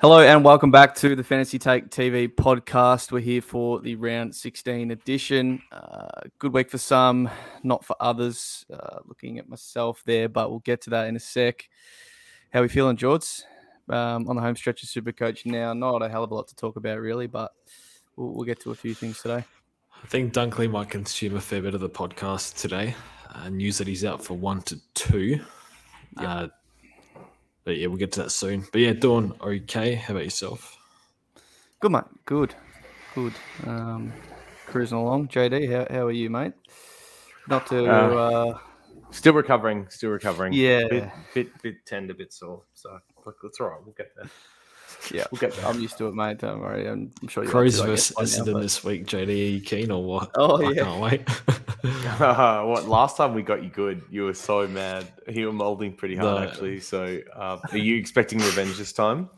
Hello and welcome back to the Fantasy Take TV podcast. We're here for the round 16 edition. Uh, good week for some, not for others. Uh, looking at myself there, but we'll get to that in a sec. How are we feeling, George? Um, on the home stretch of Supercoach now. Not a hell of a lot to talk about, really, but we'll, we'll get to a few things today. I think Dunkley might consume a fair bit of the podcast today. Uh, news that he's out for one to two. Yep. But yeah, we'll get to that soon. But yeah, Dawn, okay. How about yourself? Good, mate. Good. Good. Um, cruising along. JD, how, how are you, mate? Not to. Uh, uh, still recovering. Still recovering. Yeah. Bit, bit, bit tender, bit sore. So look, that's all right. We'll get there. Yeah, we'll get. I'm used to it, mate. Don't worry. I'm, I'm sure you're. Crows versus Essendon but... this week. JD, are you keen or what? Oh I yeah. can't wait. uh, what last time we got you good, you were so mad. You were molding pretty hard no. actually. So, uh, are you expecting revenge this time?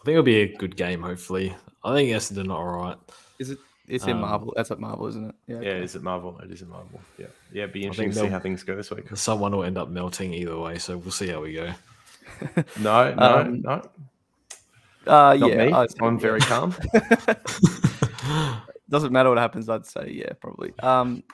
I think it'll be a good game. Hopefully, I think Essendon are all right. Is it? It's in um, Marvel. That's at Marvel, isn't it? Yeah. Okay. Yeah. Is it Marvel? It is in Marvel. Yeah. Yeah. It'd be interesting to see how things go this week. Someone will end up melting either way, so we'll see how we go. no. No. Um, no. Uh, Not yeah, me. I, am very calm. Doesn't matter what happens. I'd say yeah, probably. Um,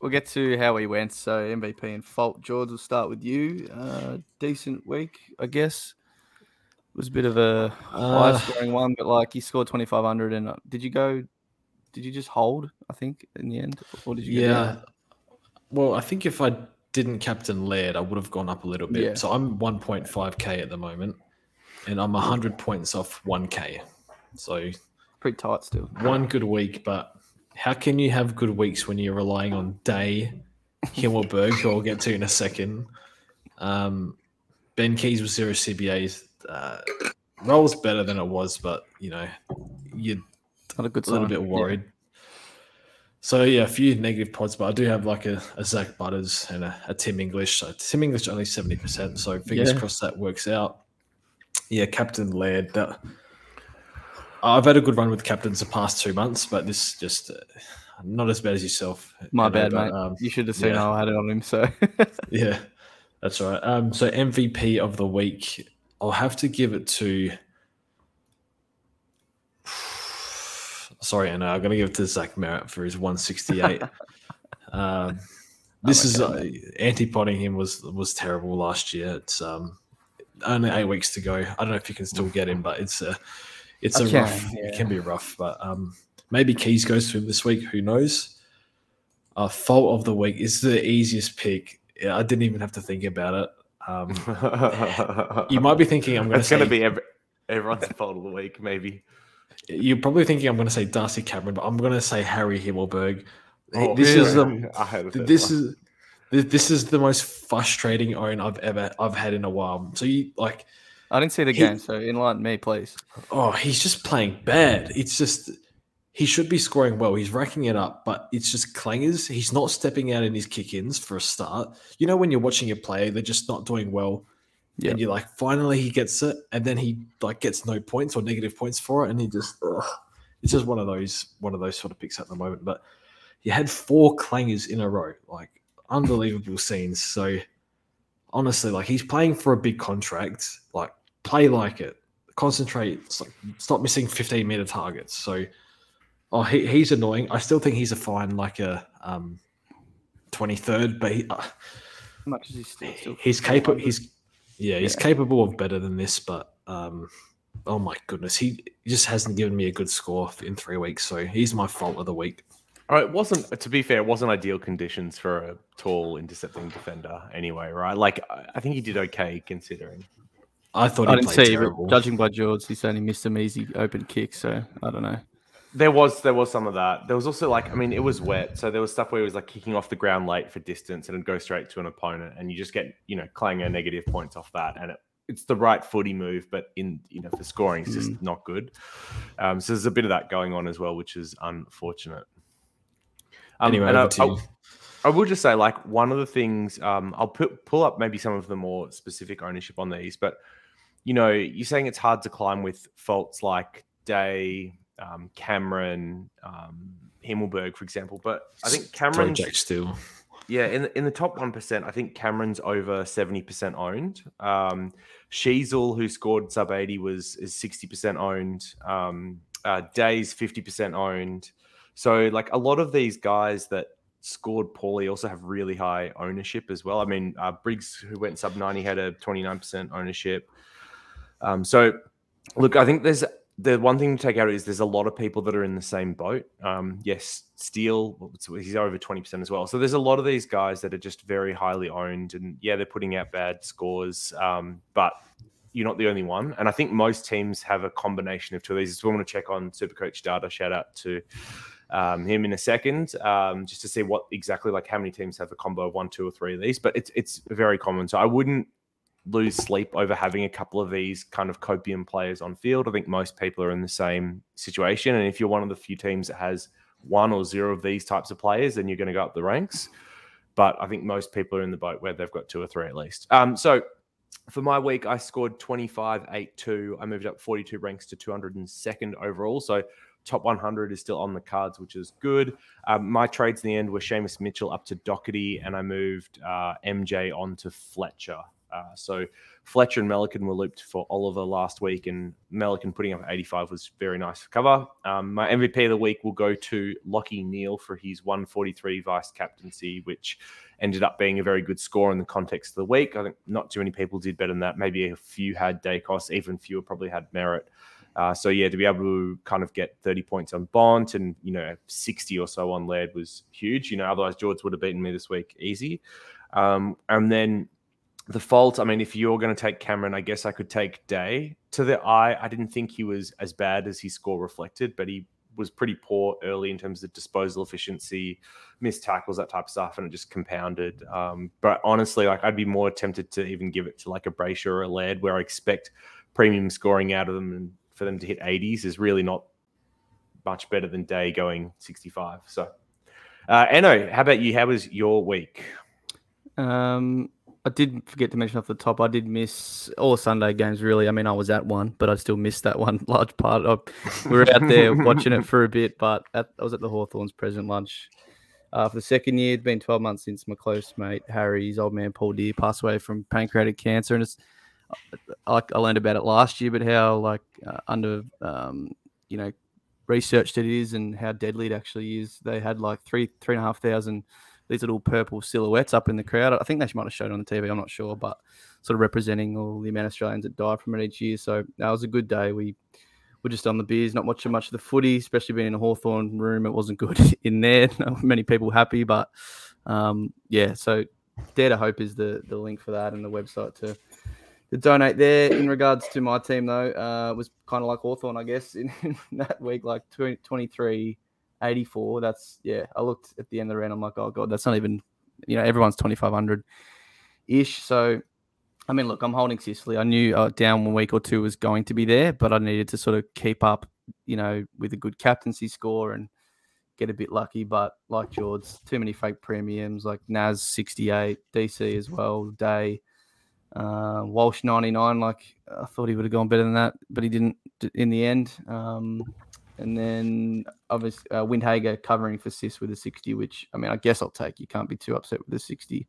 we'll get to how we went. So MVP and fault. George, we'll start with you. Uh, decent week, I guess. It was a bit of a high uh, scoring one, but like you scored 2,500. And uh, did you go? Did you just hold? I think in the end, or did you? Yeah. Well, I think if I didn't captain Laird, I would have gone up a little bit. Yeah. So I'm 1.5k at the moment and I'm 100 points off 1K. So pretty tight still. One good week, but how can you have good weeks when you're relying on Day, Himmelberg, who I'll get to in a second? Um, ben Keays with zero CBAs. Uh, roll's better than it was, but you know, you're not a good little bit worried. Yeah. So yeah, a few negative pods, but I do have like a, a Zach Butters and a, a Tim English. So Tim English only seventy percent. So fingers yeah. crossed that works out yeah, Captain Laird. That, I've had a good run with captains the past two months, but this just uh, not as bad as yourself. My bad, but, mate. Um, you should have seen yeah. how I had it on him. So yeah, that's right. Um, so MVP of the week, I'll have to give it to. Sorry, Anna. I'm gonna give it to Zach Merrett for his 168. um, this is uh, anti-potting him was was terrible last year. It's um only eight weeks to go. I don't know if you can still get him, but it's a it's a rough. Yeah. It can be rough, but um, maybe Keys goes to him this week. Who knows? Uh, fault of the week is the easiest pick. Yeah, I didn't even have to think about it. Um, you might be thinking I'm going to. Say it's going to be every, everyone's fault of the week, maybe. You're probably thinking I'm going to say Darcy Cameron, but I'm going to say Harry Himmelberg. Oh, this is the, this is this is the most frustrating own I've ever I've had in a while. So you like I didn't see the he, game, so enlighten me, please. Oh, he's just playing bad. It's just he should be scoring well. He's racking it up, but it's just clangers. He's not stepping out in his kick-ins for a start. You know when you're watching a player, they're just not doing well. Yep. And you're like, finally he gets it, and then he like gets no points or negative points for it, and he just ugh. it's just one of those one of those sort of picks at the moment. But he had four clangers in a row. Like unbelievable scenes. So honestly, like he's playing for a big contract. Like play like it. Concentrate. Like, stop missing 15 meter targets. So oh, he, he's annoying. I still think he's a fine like a um 23rd, but he, uh, much as he's still, still he's capable. He's yeah, he's yeah. capable of better than this, but um, oh my goodness, he just hasn't given me a good score in three weeks. So he's my fault of the week. All right, it wasn't to be fair, it wasn't ideal conditions for a tall intercepting defender anyway, right? Like I think he did okay considering. I thought I didn't see, terrible. but judging by George, he's only missed some easy open kicks, so I don't know. There was there was some of that. There was also like I mean it was wet, so there was stuff where he was like kicking off the ground late for distance and it'd go straight to an opponent, and you just get you know clanger negative points off that, and it, it's the right footy move, but in you know for scoring, it's just mm. not good. Um, so there's a bit of that going on as well, which is unfortunate. Um, anyway, I, I, I, will just say, like, one of the things um, I'll put, pull up maybe some of the more specific ownership on these, but you know, you're saying it's hard to climb with faults like Day, um, Cameron, um, Himmelberg, for example. But I think Cameron Jack still. Yeah, in the, in the top one percent, I think Cameron's over seventy percent owned. Um, Sheezel, who scored sub eighty, was is sixty percent owned. Um, uh, Days fifty percent owned. So like a lot of these guys that scored poorly also have really high ownership as well. I mean, uh, Briggs, who went sub 90, had a 29% ownership. Um, so, look, I think there's the one thing to take out is there's a lot of people that are in the same boat. Um, yes, Steele, he's over 20% as well. So there's a lot of these guys that are just very highly owned. And yeah, they're putting out bad scores, um, but you're not the only one. And I think most teams have a combination of two of these. So we want to check on Supercoach data. Shout out to um, him in a second, um, just to see what exactly like how many teams have a combo of one, two, or three of these. But it's it's very common, so I wouldn't lose sleep over having a couple of these kind of copium players on field. I think most people are in the same situation, and if you're one of the few teams that has one or zero of these types of players, then you're going to go up the ranks. But I think most people are in the boat where they've got two or three at least. Um, so for my week, I scored 25 8 2. I moved up 42 ranks to 202nd overall. So top 100 is still on the cards, which is good. Um, my trades in the end were Seamus Mitchell up to Docherty, and I moved uh, MJ on to Fletcher. Uh, so Fletcher and Melican were looped for Oliver last week, and Melican putting up 85 was very nice for cover. Um, my MVP of the week will go to Lachie Neale for his 143 vice captaincy, which ended up being a very good score in the context of the week. I think not too many people did better than that. Maybe a few had Daicos, even fewer probably had Merrett. Uh, so yeah, to be able to kind of get 30 points on Bont and you know 60 or so on Laird was huge. You know, otherwise George would have beaten me this week easy. Um, and then the fault. I mean, if you're going to take Cameron, I guess I could take Day. To the eye, I didn't think he was as bad as his score reflected, but he was pretty poor early in terms of disposal efficiency, missed tackles, that type of stuff, and it just compounded. Um, but honestly, like I'd be more tempted to even give it to like a Brayshaw or a Laird, where I expect premium scoring out of them and for them to hit 80s is really not much better than Day going 65. So, uh, Eno, how about you? How was your week? Um, I did forget to mention off the top. I did miss all Sunday games. Really, I mean, I was at one, but I still missed that one large part. Of, we were out there watching it for a bit, but at, I was at the Hawthorns president lunch uh, for the second year. It's been 12 months since my close mate Harry's old man Paul Dear passed away from pancreatic cancer, and it's I, I learned about it last year, but how like uh, under um, you know researched it is and how deadly it actually is. They had like three three and a half thousand these little purple silhouettes up in the crowd. I think they might have shown it on the TV. I'm not sure, but sort of representing all the amount of Australians that die from it each year. So that was a good day. We were just on the beers, not watching much of the footy, especially being in a Hawthorn room. It wasn't good in there. Not many people happy, but um, yeah. So Dare to Hope is the the link for that and the website to donate there. In regards to my team, though, uh, was kind of like Hawthorn, I guess, in, in that week, like 23 84. That's, yeah, I looked at the end of the round. I'm like, oh, God, that's not even, you know, everyone's 2,500 ish. So, I mean, look, I'm holding Sicily. I knew uh, down one week or two was going to be there, but I needed to sort of keep up, you know, with a good captaincy score and get a bit lucky. But like George, too many fake premiums, like Naz 68, DC as well, Day. Uh, Walsh 99, like I thought he would have gone better than that, but he didn't in the end. Um, and then obviously uh, Windhager covering for Sis with a 60, which I mean, I guess I'll take. You can't be too upset with a 60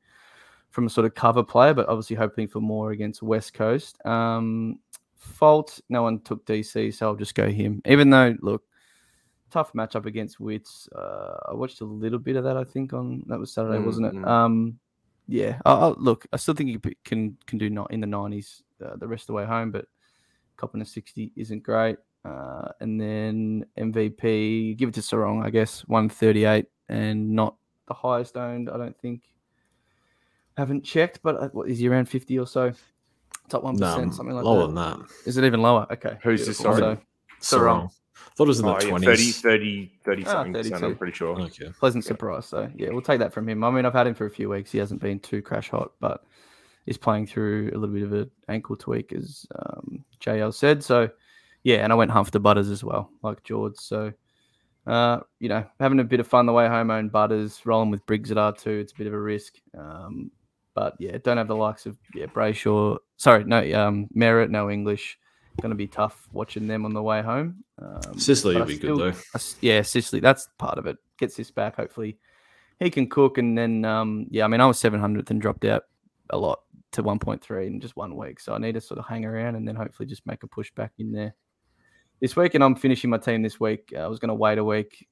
from a sort of cover player, but obviously hoping for more against West Coast. Um, fault, no one took DC, so I'll just go him. Even though, look, tough matchup against Witts. Uh, I watched a little bit of that, I think, on that was Saturday, mm-hmm. wasn't it? Mm. Um, yeah, I'll, look, I still think you can can do not in the nineties uh, the rest of the way home, but copping a sixty isn't great. Uh, and then MVP, give it to Serong, I guess, one thirty eight, and not the highest owned. I don't think. Haven't checked, but uh, what is he around fifty or so? Top one percent, something like lower that. Lower than that. Is it even lower? Okay. Who's this? Sorry, so, Serong thought it was in the oh, 20s. 30, 30, 30 something percent, I'm pretty sure. Okay. Pleasant yeah. surprise. So, yeah, we'll take that from him. I mean, I've had him for a few weeks. He hasn't been too crash hot, but he's playing through a little bit of an ankle tweak, as um, JL said. So, yeah, and I went Humph to Butters as well, like George. So, uh, you know, having a bit of fun the way home owned Butters, rolling with Briggs at R2, it's a bit of a risk. Um, but yeah, don't have the likes of yeah Brayshaw. Sorry, no um, Merrett, no English going to be tough watching them on the way home. Um, Sicily will be still, good though. I, yeah, Sicily. That's part of it. Gets this back. Hopefully, he can cook. And then, um, yeah, I mean, I was 700th and dropped out a lot to 1.3 in just one week. So I need to sort of hang around and then hopefully just make a push back in there this week. And I'm finishing my team this week. I was going to wait a week,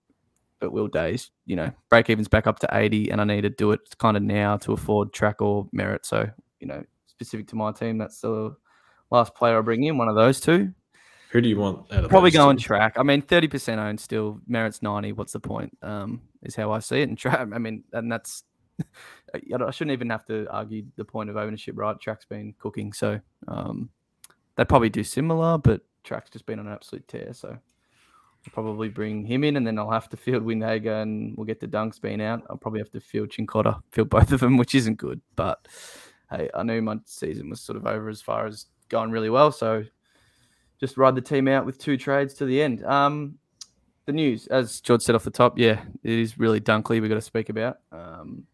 but Will Days, you know, break even's back up to 80, and I need to do it kind of now to afford track or Merrett. So, you know, specific to my team, that's the last player I bring in, one of those two. Who do you want? Probably going two? track. I mean, 30% owned still, Merrett's 90. What's the point? Um, is how I see it. And track, I mean, and that's I shouldn't even have to argue the point of ownership, right? Track's been cooking, so um, they probably do similar, but Track's just been on an absolute tear. So I'll probably bring him in, and then I'll have to field Windhager, and we'll get the Dunks being out. I'll probably have to field Cincotta, field both of them, which isn't good. But hey, I knew my season was sort of over as far as going really well, so just ride the team out with two trades to the end. Um, the news, as George said off the top, yeah, it is really Dunkley we've got to speak about. Um,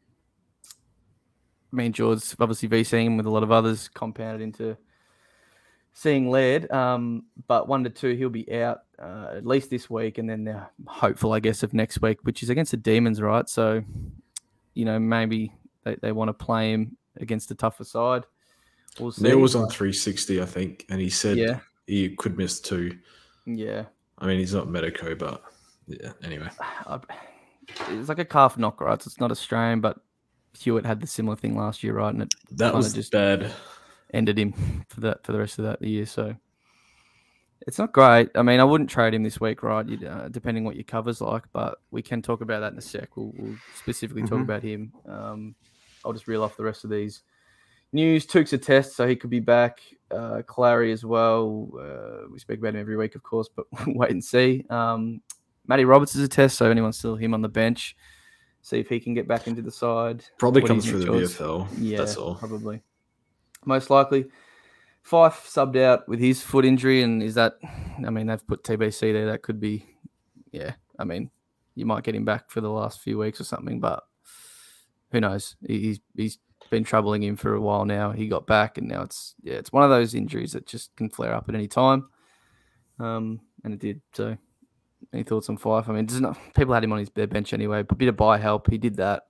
me and George obviously VCing him with a lot of others, compounded into seeing Laird. Um, but one to two, he'll be out uh, at least this week, and then they're hopeful, I guess, of next week, which is against the Demons, right? So, you know, maybe they, they want to play him against a tougher side. We'll Neil was on 360, I think, and he said yeah. he could miss two. Yeah. I mean, he's not Medico, but yeah, anyway. It's like a calf knock, right? So it's not a strain, but Hewitt had the similar thing last year, right? And it that was just bad. Ended him for that for the rest of that year. So it's not great. I mean, I wouldn't trade him this week, right? Uh, depending what your cover's like, but we can talk about that in a sec. We'll, we'll specifically mm-hmm. talk about him. Um, I'll just reel off the rest of these news. Took's a test, so he could be back. Uh, Clary as well. Uh, we speak about him every week, of course, but wait and see. Um, Matty Roberts is a test, so anyone still him on the bench see if he can get back into the side. Probably what comes through the VFL. Yeah, that's all. Probably, most likely. Fyfe subbed out with his foot injury, and is that? I mean, they've put TBC there. That could be, yeah. I mean, you might get him back for the last few weeks or something, but who knows? He's he's been troubling him for a while now. He got back, and now it's yeah, it's one of those injuries that just can flare up at any time. Um, and it did. So any thoughts on Fyfe? I mean, not, people had him on his bare bench anyway. A bit of buy help. He did that.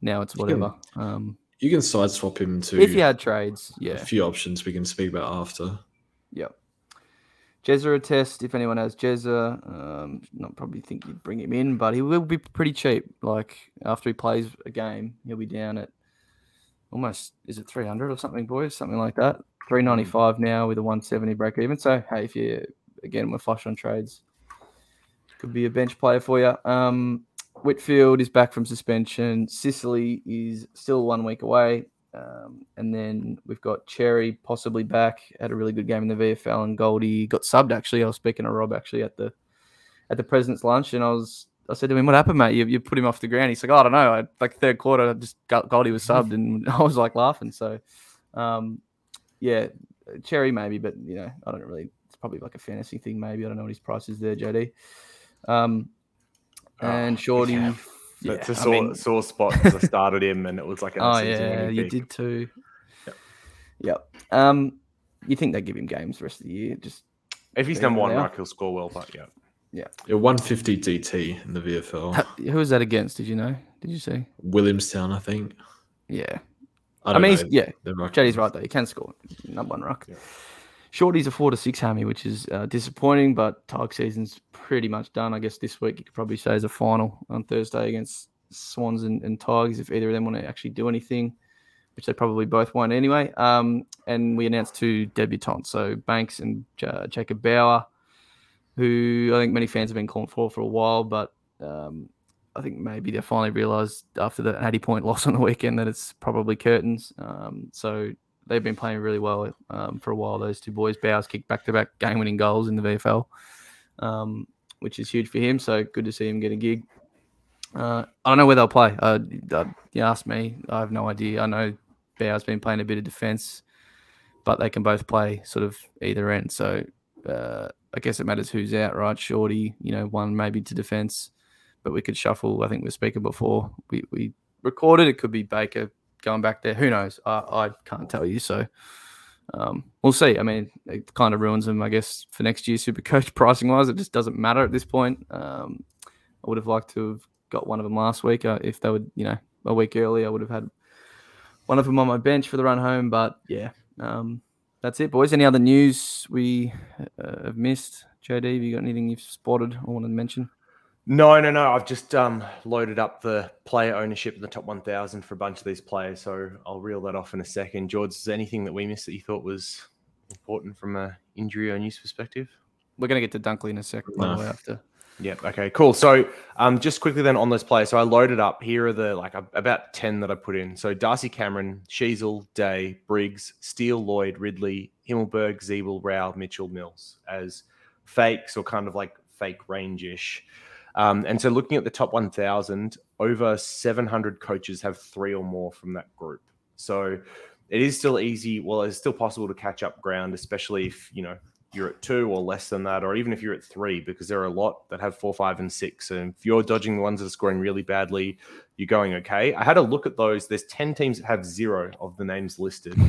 Now it's whatever. You can, um, you can side swap him to if you had trades. Yeah, a few options we can speak about after. Yep. Jezza test if anyone has Jezza. Um, not probably think you'd bring him in, but he will be pretty cheap. Like after he plays a game, he'll be down at almost is it 300 or something, boys? Something like that. 395 now with a 170 break even. So hey, if you again we're flush on trades, could be a bench player for you. Um, Whitfield is back from suspension. Sicily is still one week away. Um, and then we've got Cherry possibly back. Had a really good game in the VFL, and Goldie got subbed. Actually, I was speaking to Rob actually at the at the president's lunch, and I was I said to him, "What happened, mate? You, you put him off the ground." He's like, oh, "I don't know. I, like third quarter, just Goldie was subbed, and I was like laughing." So, um, yeah, Cherry maybe, but you know, I don't really. It's probably like a fantasy thing. Maybe I don't know what his price is there, JD. Um, oh, and Shorty. Yeah. Yeah, it's a sore, I mean, sore spot because I started him and it was like, oh yeah, you did too. Yep. yep. Um, you think they give him games the rest of the year? Just if he's number one, Rock, he'll score well. But yeah, yeah, yeah, one fifty DT in the VFL. Who was that against? Did you know? Did you see? Williamstown, I think. Yeah. I, I mean, yeah. JD's right though. He can score. Number one rock. Yeah. Shorty's a four to six hammy, which is uh, disappointing, but Tigers season's pretty much done. I guess this week you could probably say is a final on Thursday against Swans and, and Tigers if either of them want to actually do anything, which they probably both won't anyway. Um, and we announced two debutants, so Banks and uh, Jacob Bauer, who I think many fans have been calling for for a while, but um, I think maybe they finally realised after the 80 point loss on the weekend that it's probably curtains. Um, so they've been playing really well um, for a while. Those two boys, Bowers kicked back to back game winning goals in the VFL, um, which is huge for him. So good to see him get a gig. Uh, I don't know where they'll play. Uh, uh, you asked me, I have no idea. I know Bowers been playing a bit of defence, but they can both play sort of either end. So uh, I guess it matters who's out, right? Shorty, you know, one maybe to defence, but we could shuffle. I think we are speaking before. We, we recorded. It could be Baker, going back there. Who knows? I, I can't tell you. So um, we'll see. I mean, it kind of ruins them, I guess, for next year. Super coach pricing wise, it just doesn't matter at this point. Um, I would have liked to have got one of them last week. Uh, if they would, you know, a week earlier, I would have had one of them on my bench for the run home. But yeah, um, that's it, boys. Any other news we uh, have missed? JD, have you got anything you've spotted or want to mention? No, no, no. I've just um, loaded up the player ownership in the top 1,000 for a bunch of these players. So I'll reel that off in a second. George, is there anything that we missed that you thought was important from a injury or news perspective? We're going to get to Dunkley in a second, by No. the way, after. Yep. Okay. Cool. So, um, just quickly then on those players. So I loaded up. Here are the like about ten that I put in. So Darcy Cameron, Sheezel, Day, Briggs, Steele, Lloyd, Ridley, Himmelberg, Zeeble, Rao, Mitchell, Mills as fakes or kind of like fake range-ish. Um, and so looking at the top 1,000, over 700 coaches have three or more from that group. So it is still easy. Well, it's still possible to catch up ground, especially if you know you're at two or less than that, or even if you're at three, because there are a lot that have four, five, and six. And if you're dodging the ones that are scoring really badly, you're going okay. I had a look at those. There's 10 teams that have zero of the names listed.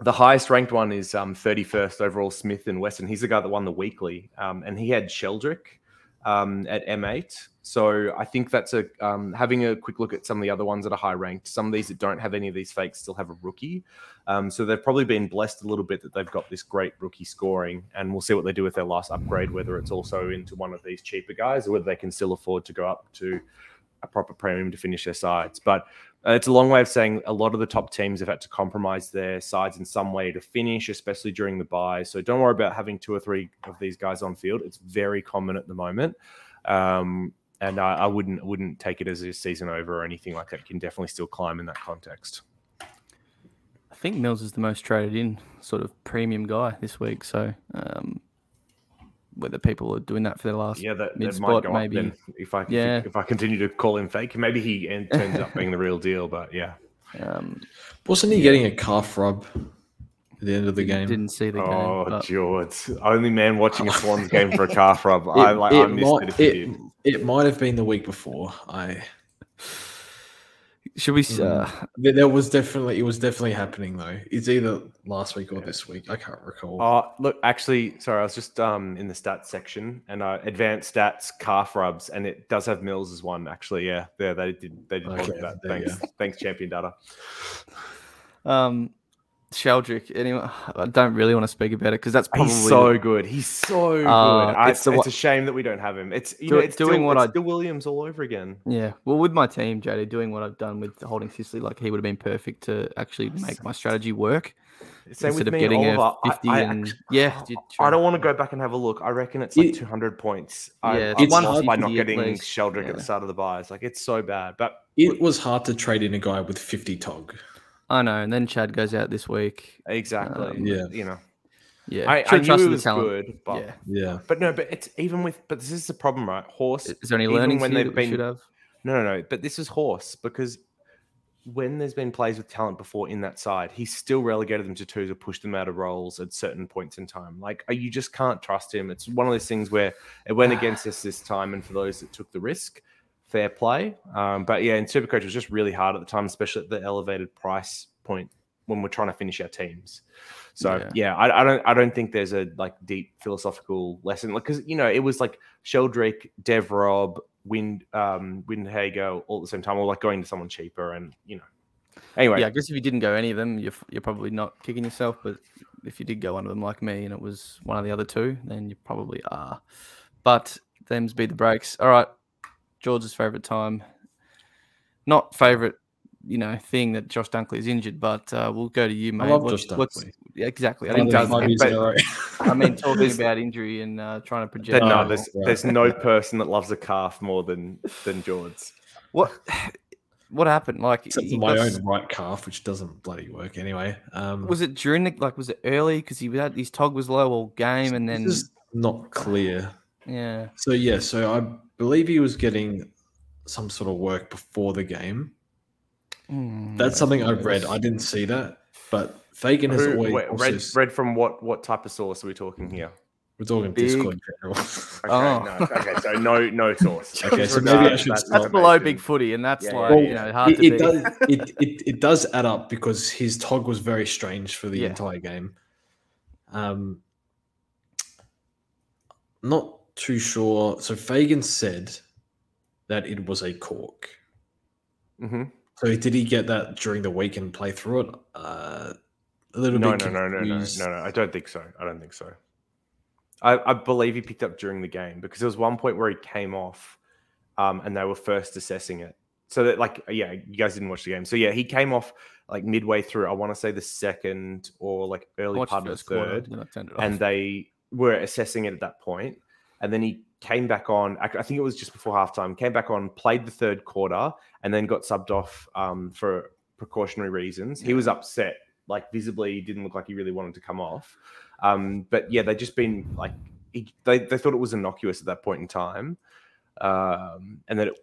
The highest ranked one is um, 31st overall, Smith and Weston. He's the guy that won the weekly, um, and he had Sheldrick um, at M8. So I think that's a um, having a quick look at some of the other ones that are high ranked. Some of these that don't have any of these fakes still have a rookie. Um, so they've probably been blessed a little bit that they've got this great rookie scoring, and we'll see what they do with their last upgrade, whether it's also into one of these cheaper guys or whether they can still afford to go up to a proper premium to finish their sides. But uh, it's a long way of saying a lot of the top teams have had to compromise their sides in some way to finish, especially during the buy. So don't worry about having two or three of these guys on field. It's very common at the moment. Um, and I, I wouldn't wouldn't take it as a season over or anything like that. You can definitely still climb in that context. I think Mills is the most traded in sort of premium guy this week. So um, whether people are doing that for their last Yeah, that, mid that might spot, go maybe. up if I Yeah. if, if I continue to call him fake. Maybe he en- turns up being the real deal. But yeah, Um, Wasn't he getting a calf rub at the end of the game? Didn't see the game. oh George, only man watching a Swans game for a calf rub. I like I missed might, it if he it, did. it might have been the week before. I should we? s- Uh, there, there was definitely it was definitely happening though. It's either last week or this week. I can't recall. Oh, look, actually, sorry, I was just um in the stats section and uh, advanced stats calf rubs, and it does have Mills as one. Actually, yeah, yeah, they did they did Okay, okay, that. there you Thanks, thanks, champion data. um, Sheldrick. Anyway, I don't really want to speak about it because that's probably He's the- so good. He's so good. Uh, I- it's it's, the wa- a shame that we don't have him. It's you Do- know, it's doing still, what it's I- still Williams all over again. Yeah, well, with my team, JD, doing what I've done with holding Sicily, like he would have been perfect to actually make my strategy work Same instead with of me getting and a Oliver. I- fifty I and actu- yeah. you I don't want to go back and have a look. I reckon it's like It- 200 points. I, Yeah, I it's won hard by not getting least, Sheldrick yeah. at the start of the buys. Like it's so bad. But it was hard to trade in a guy with 50 tog. I know, and then Chad goes out this week. exactly, Um, Yeah. you know, Yeah, I, I should've knew trusted it the was talent. good, but yeah, Yeah. but no, but it's even with but this is the problem, right? Horse. is there any even learnings when they've been- should have? No, no, no. But this is horse because when there's been plays with talent before in that side, he's still relegated them to twos or pushed them out of roles at certain points in time. Like uh, you just can't trust him. It's one of those things where it went against us this time, and for those that took the risk, fair play. Um, but yeah, in Supercoach it was just really hard at the time, especially at the elevated price point when we're trying to finish our teams. So Yeah. yeah, I, I don't I don't think there's a like deep philosophical lesson because you know it was like Sheldrick, Dev Rob, Wind um Windhager all at the same time, or like going to someone cheaper and you know. Anyway, Yeah, I guess if you didn't go any of them, you're, you're probably not kicking yourself. But if you did go one of them like me and it was one of the other two, then you probably are. But them's be the breaks. All right, George's favorite time. Not favorite, you know, thing that Josh Dunkley is injured, but uh, we'll go to you, mate. I love What's- Josh what's- Dunkley. yeah, exactly. I He didn't does, I but- years in a row. I mean, talking about injury and uh, trying to project. Then, no, there's there's no person that loves a calf more than than George. What what happened? Like, Except for my got- own right calf, which doesn't bloody work anyway. Um, was it during the like? Was it early? Because he had his tog was low all game, and then this is not clear. yeah, So yeah, so I believe he was getting some sort of work before the game. Mm, That's something I yes. read. I didn't see that, but Fagan has Who- always wait, also, read read from what what type of source are we talking here? we're talking Big- Discord in general. Okay, Oh. no, okay, so no no source. Okay, so maybe I should that stop. That's information. below big footy, and that's Yeah, like yeah, you know hard it, to it beat. does it, it, it does add up because his tog was very strange for the Yeah. entire game. Um, not too sure. So Fagan said that it was a cork. hmm So did he get that during the week and play through it? Uh, a little No, bit. no, no, no, no, confused. no, no. I don't think so. I don't think so. I, I believe he picked up during the game because there was one point where he came off, um, and they were first assessing it. So that, like, yeah, you guys didn't watch the game. So yeah, he came off like midway through. I want to say the second or like early part of the first quarter, third. then I turned it off. and they were assessing it at that point. And then he came back on. I think it was just before halftime. Came back on, played the third quarter, and then got subbed off um, for precautionary reasons. He was upset, like visibly, he didn't look like he really wanted to come off. Um, but yeah, they just been like he, they they thought it was innocuous at that point in time, um, and that it,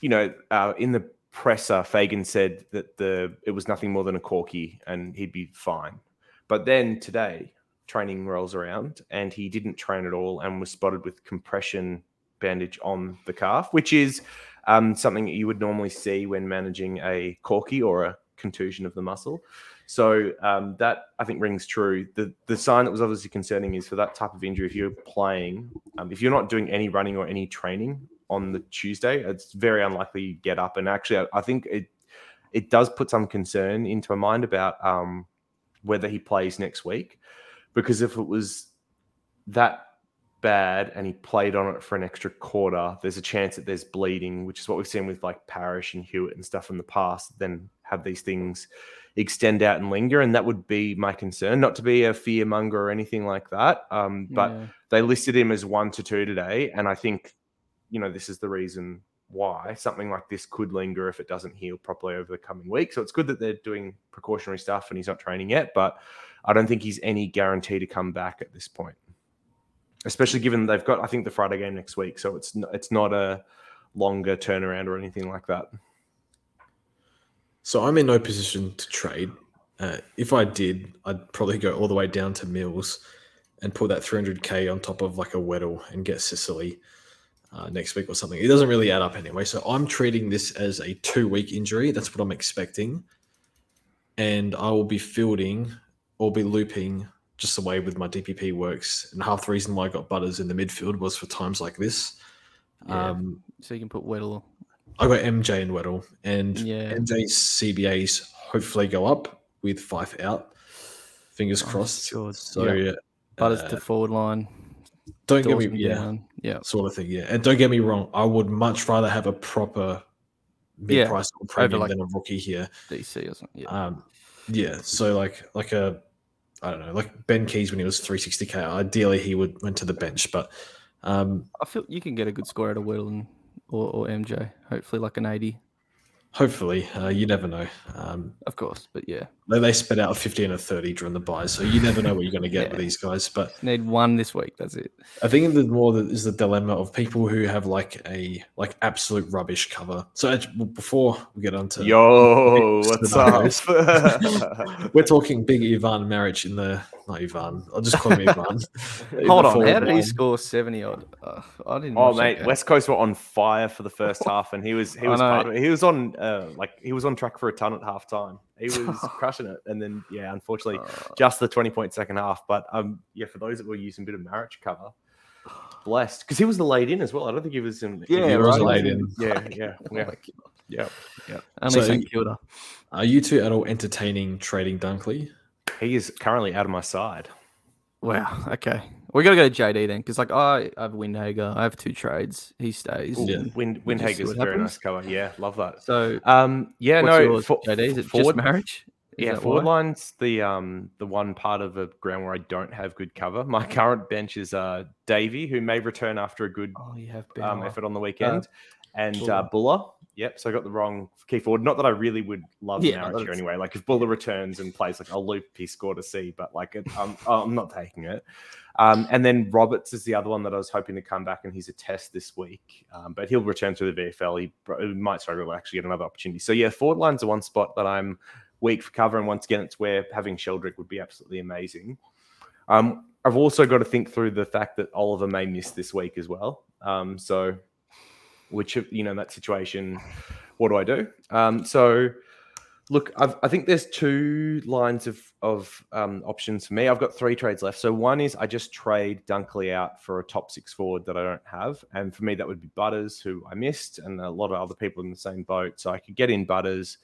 you know uh, in the presser, Fagan said that the it was nothing more than a corky and he'd be fine. But then today, training rolls around and he didn't train at all and was spotted with compression bandage on the calf, which is um, something you would normally see when managing a corky or a contusion of the muscle. So um, that I think rings true. The the sign that was obviously concerning is for that type of injury. If you're playing, um, if you're not doing any running or any training on the Tuesday, it's very unlikely you get up. And actually, I, I think it it does put some concern into my mind about um, whether he plays next week, because if it was that bad and he played on it for an extra quarter, there's a chance that there's bleeding, which is what we've seen with like Parish and Hewitt and stuff in the past. Then have these things extend out and linger, and that would be my concern. Not to be a fear monger or anything like that, um, but Yeah. they listed him as one to two today, and I think you know this is the reason why something like this could linger if it doesn't heal properly over the coming week. So it's good that they're doing precautionary stuff and he's not training yet, but I don't think he's any guarantee to come back at this point. Especially given they've got I think the Friday game next week, so it's not, it's not a longer turnaround or anything like that. So I'm in no position to trade. Uh, if I did, I'd probably go all the way down to Mills and put that 300k on top of like a Weddle and get Sicily uh, next week or something. It doesn't really add up anyway. So I'm treating this as a two week injury. That's what I'm expecting. And I will be fielding or be looping just the way with my DPP works. And half the reason why I got Butters in the midfield was for times like this. Yeah. Um, so you can put Weddle. I got MJ and Weddle, and Yeah. MJ's CBAs hopefully go up with Fyfe out. Fingers Oh, crossed. sure. So Yeah. yeah, Butters uh, to forward line. don't get me yeah, down. Yeah. sort of thing. Yeah, and don't get me wrong. I would much rather have a proper mid price or premium like- than a rookie here. DC or something. Yeah. Um, yeah. So like like a I don't know, like Ben Keays when he was 360k. Ideally, he would went to the bench, but um, I feel you can get a good score out of and, or, or MJ. Hopefully, like an 80, hopefully, uh, you never know. Um, of course. But yeah, they, they spit out a 50 and a 30 during the buy, so you never know what you're going to get with these guys. But need one this week. That's it. I think the more that is the dilemma of people who have like a like absolute rubbish cover. So before we get on to Yo, what's scenarios. up? we're talking big Ivan marriage in the not Ivan. I'll just call him Ivan. Hold on. forward How did he score 70 odd? Uh, I didn't. Oh watch that mate. West Coast were on fire for the first half, and he was he was part of. He was on uh, like he was on track for a ton at half time. He was crushing it, and then yeah, unfortunately, Uh, just the twenty point second half. But um, yeah, for those that were using a bit of marriage cover, blessed because he was the laid in as well. I don't think he was in. Yeah, He was right. laid in. Yeah, yeah, oh yeah, yeah. Only So- St Kilda. Are you two at all entertaining trading Dunkley? He is currently out of my side. Wow. Okay. We got to go to JD then, because like I I have Windhager. I have two trades. He stays. Yeah. Wind we just see Windhager's what very happens. nice cover. Yeah, love that. So Um, yeah, what's no, yours, for- JD? Is it forward- just marriage? Is yeah, that forward why? line's the um the one part of a ground where I don't have good cover. My current bench is uh Davey, who may return after a good Oh, you have um, effort on the weekend, and Buller. uh, Buller. Yep, so I got the wrong key forward. Not that I really would love Yeah, that's- anyway. Like if Buller returns and plays, like I'll loop score to see, but like it, um, I'm not taking it. Um, and then Roberts is the other one that I was hoping to come back, and he's a test this week, um, but he'll return to the VFL. He, he might struggle to actually get another opportunity. So yeah, forward line's the one spot that I'm weak for cover, and once again, it's where having Sheldrick would be absolutely amazing. Um, I've also got to think through the fact that Oliver may miss this week as well. Um, so, which you know, in that situation, what do I do? Um, so, Look, I've, I think there's two lines of of um, options for me. I've got three trades left. So one is I just trade Dunkley out for a top six forward that I don't have, and for me that would be Butters, who I missed, and a lot of other people in the same boat. So I could get in Butters,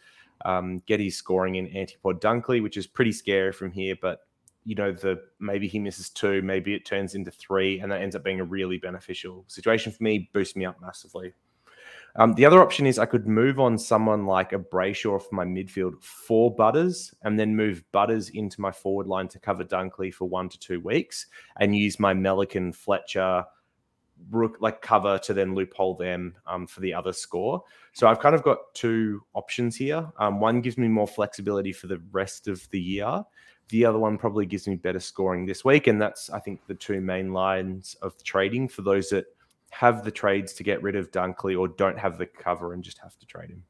um, get his scoring in Antipod Dunkley, which is pretty scary from here, but you know the maybe he misses two, maybe it turns into three, and that ends up being a really beneficial situation for me. Boost me up massively. Um, the other option is I could move on someone like a Brayshaw for my midfield for Butters and then move Butters into my forward line to cover Dunkley for one to two weeks and use my Melican Fletcher rook like cover to then loophole them um, for the other score. So I've kind of got two options here. Um, one gives me more flexibility for the rest of the year. The other one probably gives me better scoring this week. And that's, I think, the two main lines of trading for those that have the trades to get rid of Dunkley or don't have the cover and just have to trade him.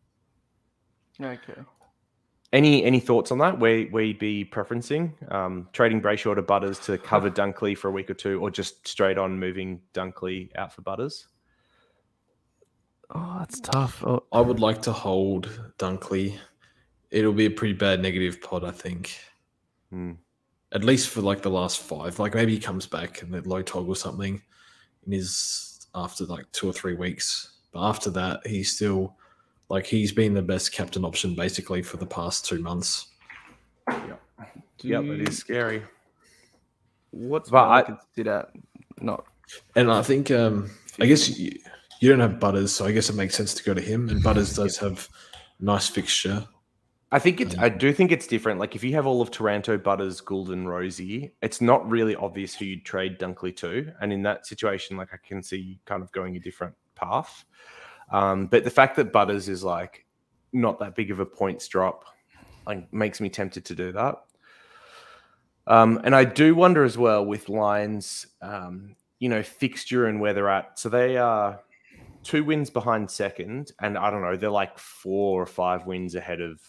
Okay. Any any thoughts on that? Where where you'd be preferencing um, trading Brayshaw to Butters to cover Dunkley for a week or two, or just straight on moving Dunkley out for Butters? Oh, that's tough. Oh, I would like to hold Dunkley. It'll be a pretty bad negative pod, I think. Hmm. At least for like the last five. Like maybe he comes back and then low toggle something in his after like two or three weeks. But after that, he's still like he's been the best captain option basically for the past two months. Yep, do yep, you- it is scary. What's But what I I- consider not And I think um I guess you, you don't have Butters, so I guess it makes sense to go to him. And Butters does have nice fixture. I think it's. I do think it's different. Like if you have all of Taranto, Butters, Gould, and Rozee, it's not really obvious who you'd trade Dunkley to. And in that situation, like I can see you kind of going a different path. Um, but the fact that Butters is like not that big of a points drop, like makes me tempted to do that. Um, and I do wonder as well with lines, um, you know, fixture and where they're at. So they are two wins behind second, and I don't know, they're like four or five wins ahead of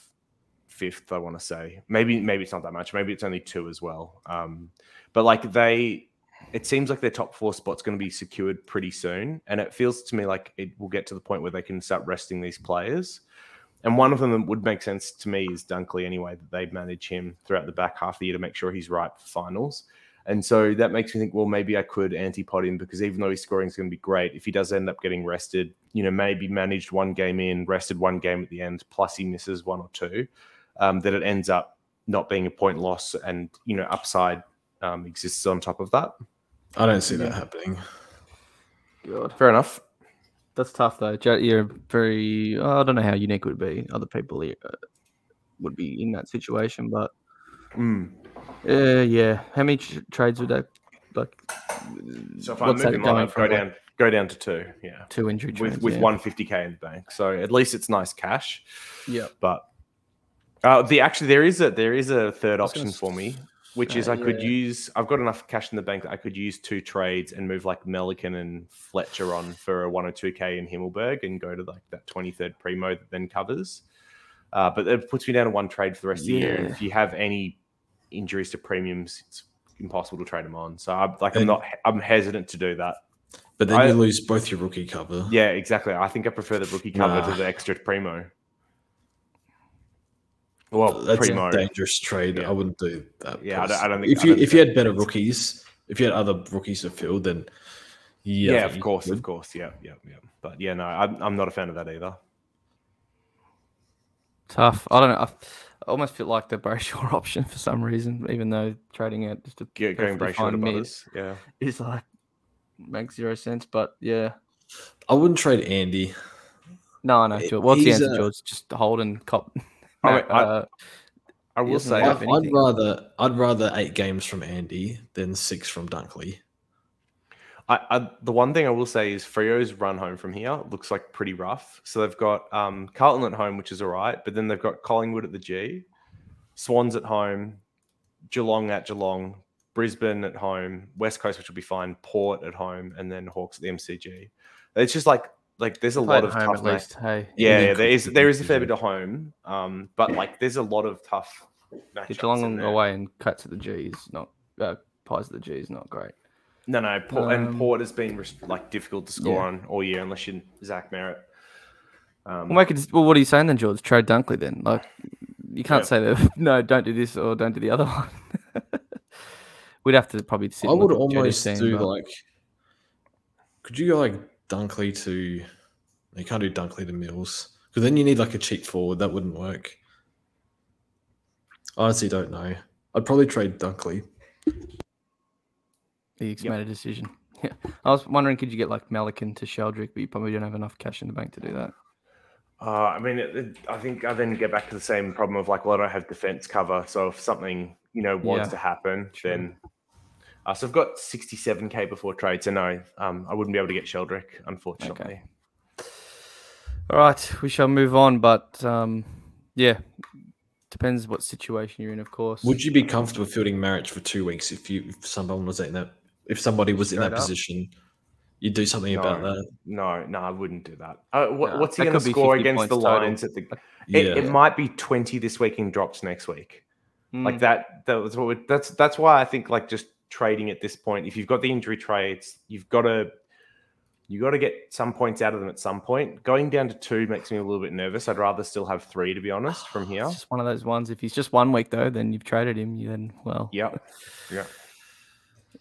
fifth. I want to say maybe maybe it's not that much. Maybe it's only two as well. Um, but like they, it seems like their top four spot's going to be secured pretty soon, and it feels to me like it will get to the point where they can start resting these players. And one of them that would make sense to me is Dunkley anyway, that they manage him throughout the back half of the year to make sure he's right for finals. And so that makes me think, well, maybe I could anti-pod him because even though his scoring is going to be great, if he does end up getting rested, you know, maybe managed one game in, rested one game at the end, plus he misses one or two, um, that it ends up not being a point loss and, you know, upside um, exists on top of that. I don't see that happening. God. Fair enough. That's tough though. You're very. oh, I don't know how unique it would be. Other people here, uh, would be in that situation, but Mm. uh, yeah. How many tr- trades would that like? So if I what's move that him going on, I'd from, go like, down, go down to two. Yeah. two injury trades With, with yeah. 150k in the bank, so at least it's nice cash. Yeah. But uh, the actually there is a there is a third was gonna option for me, which is I could yeah. use. I've got enough cash in the bank that I could use two trades and move like Melican and Fletcher on for a 102k in Himmelberg and go to like that 23rd primo that then covers. Uh, but it puts me down to one trade for the rest of the year. And if you have any injuries to premiums, it's impossible to trade them on. So I'm like I'm not I'm hesitant to do that. But then I- you lose both your rookie cover. Yeah, exactly. I think I prefer the rookie cover Nah. to the extra primo. Well, That's primo. a dangerous trade. Yeah. I wouldn't do that. Yeah, I don't- I don't think- if you if you had better rookies, if you had other rookies to fill, then yeah, Yeah, of course, could. of course. Yeah, yeah, yeah. But yeah, no, I'm, I'm not a fan of that either. Tough. I don't know. I, I almost feel like the Brayshaw option for some reason, even though trading it just to Get, going perfectly Brayshaw to mid Butters. Yeah. is like makes zero sense. But yeah, I wouldn't trade Andy. no, no. He- George. What's the answer, uh, George? Just hold and cop. I mean, I- uh, I He will say, I'd, I'd rather I'd rather eight games from Andy than six from Dunkley. I, I, the one thing I will say is Freo's run home from here looks like pretty rough. So they've got um, Carlton at home, which is all right, but then they've got Collingwood at the G, Swans at home, Geelong at Geelong, Brisbane at home, West Coast, which will be fine, Port at home, and then Hawks at the MCG. It's just like like there's a lot of home tough at ma- least. Hey, Yeah, yeah, there is there is a fair bit of home, um, but like there's a lot of tough the matchups in Geelong there. away and cuts at the G is not. Uh, pies at the G is not great. No, no, Port, and Um, Port has been like difficult to score yeah. on all year unless you're Zach Merrett. Um, Well, make it. Well, what are you saying then, George? Trade Dunkley then? Like, you can't Yeah. say that. No, don't do this or don't do the other one. We'd have to probably. Sit I would look at Jody's almost team, do but- like. Could you go like Dunkley to? You can't do Dunkley to Mills because then you need like a cheap forward. That wouldn't work. I honestly don't know. I'd probably trade Dunkley. He's Yep. made a decision. Yeah, I was wondering, could you get like Melican to Sheldrick, but you probably don't have enough cash in the bank to do that. Uh, I mean, it, it- I think I then get back to the same problem of like, well, I don't have defense cover. So if something, you know, wants Yeah, to happen, true. then. Uh, so I've got 67k before trade. So no, um, I wouldn't be able to get Sheldrick, unfortunately. Okay. All right, we shall move on, but um, yeah, depends what situation you're in, of course. Would you be comfortable fielding Marriage for two weeks if you if someone was in that if somebody was in that up? position? You'd do something about that. No, no, I wouldn't do that. Uh, what, Nah, what's he going to score against the points total. Lions? At the, Yeah. it, it might be 20 this week and drops next week. Mm, Like that. That was what. We, that's that's why I think like just trading at this point. If you've got the injury trades, you've got to you got to get some points out of them at some point. Going down to two makes me a little bit nervous. I'd rather still have three to be honest from here. It's just one of those ones. If he's just one week though, then you've traded him. You then well, Yeah, yeah.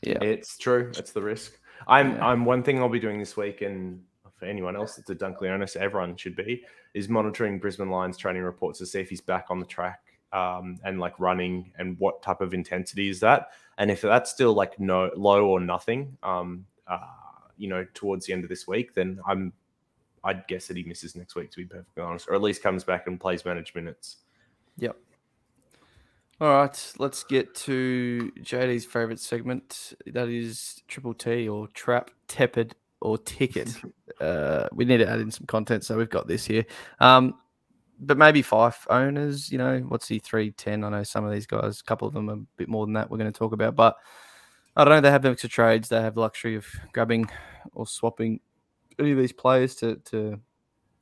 yeah. It's true. It's the risk. I'm Yeah. I'm one thing I'll be doing this week, and for anyone else that's a so everyone should be, is monitoring Brisbane Lions training reports to see if he's back on the track um, and like running and what type of intensity is that. And if that's still like no low or nothing, um, uh, you know, towards the end of this week, then I'm I'd guess that he misses next week to be perfectly honest, or at least comes back and plays managed minutes. Yep. All right, let's get to JD's favorite segment. That is Triple T or Trap, Tepid, or Ticket. uh, we need to add in some content, so we've got this here. Um, but maybe five owners, you know, what's he, 310? I know some of these guys, a couple of them are a bit more than that we're going to talk about, but I don't know. They have the extra trades. They have the luxury of grabbing or swapping any of these players to, to,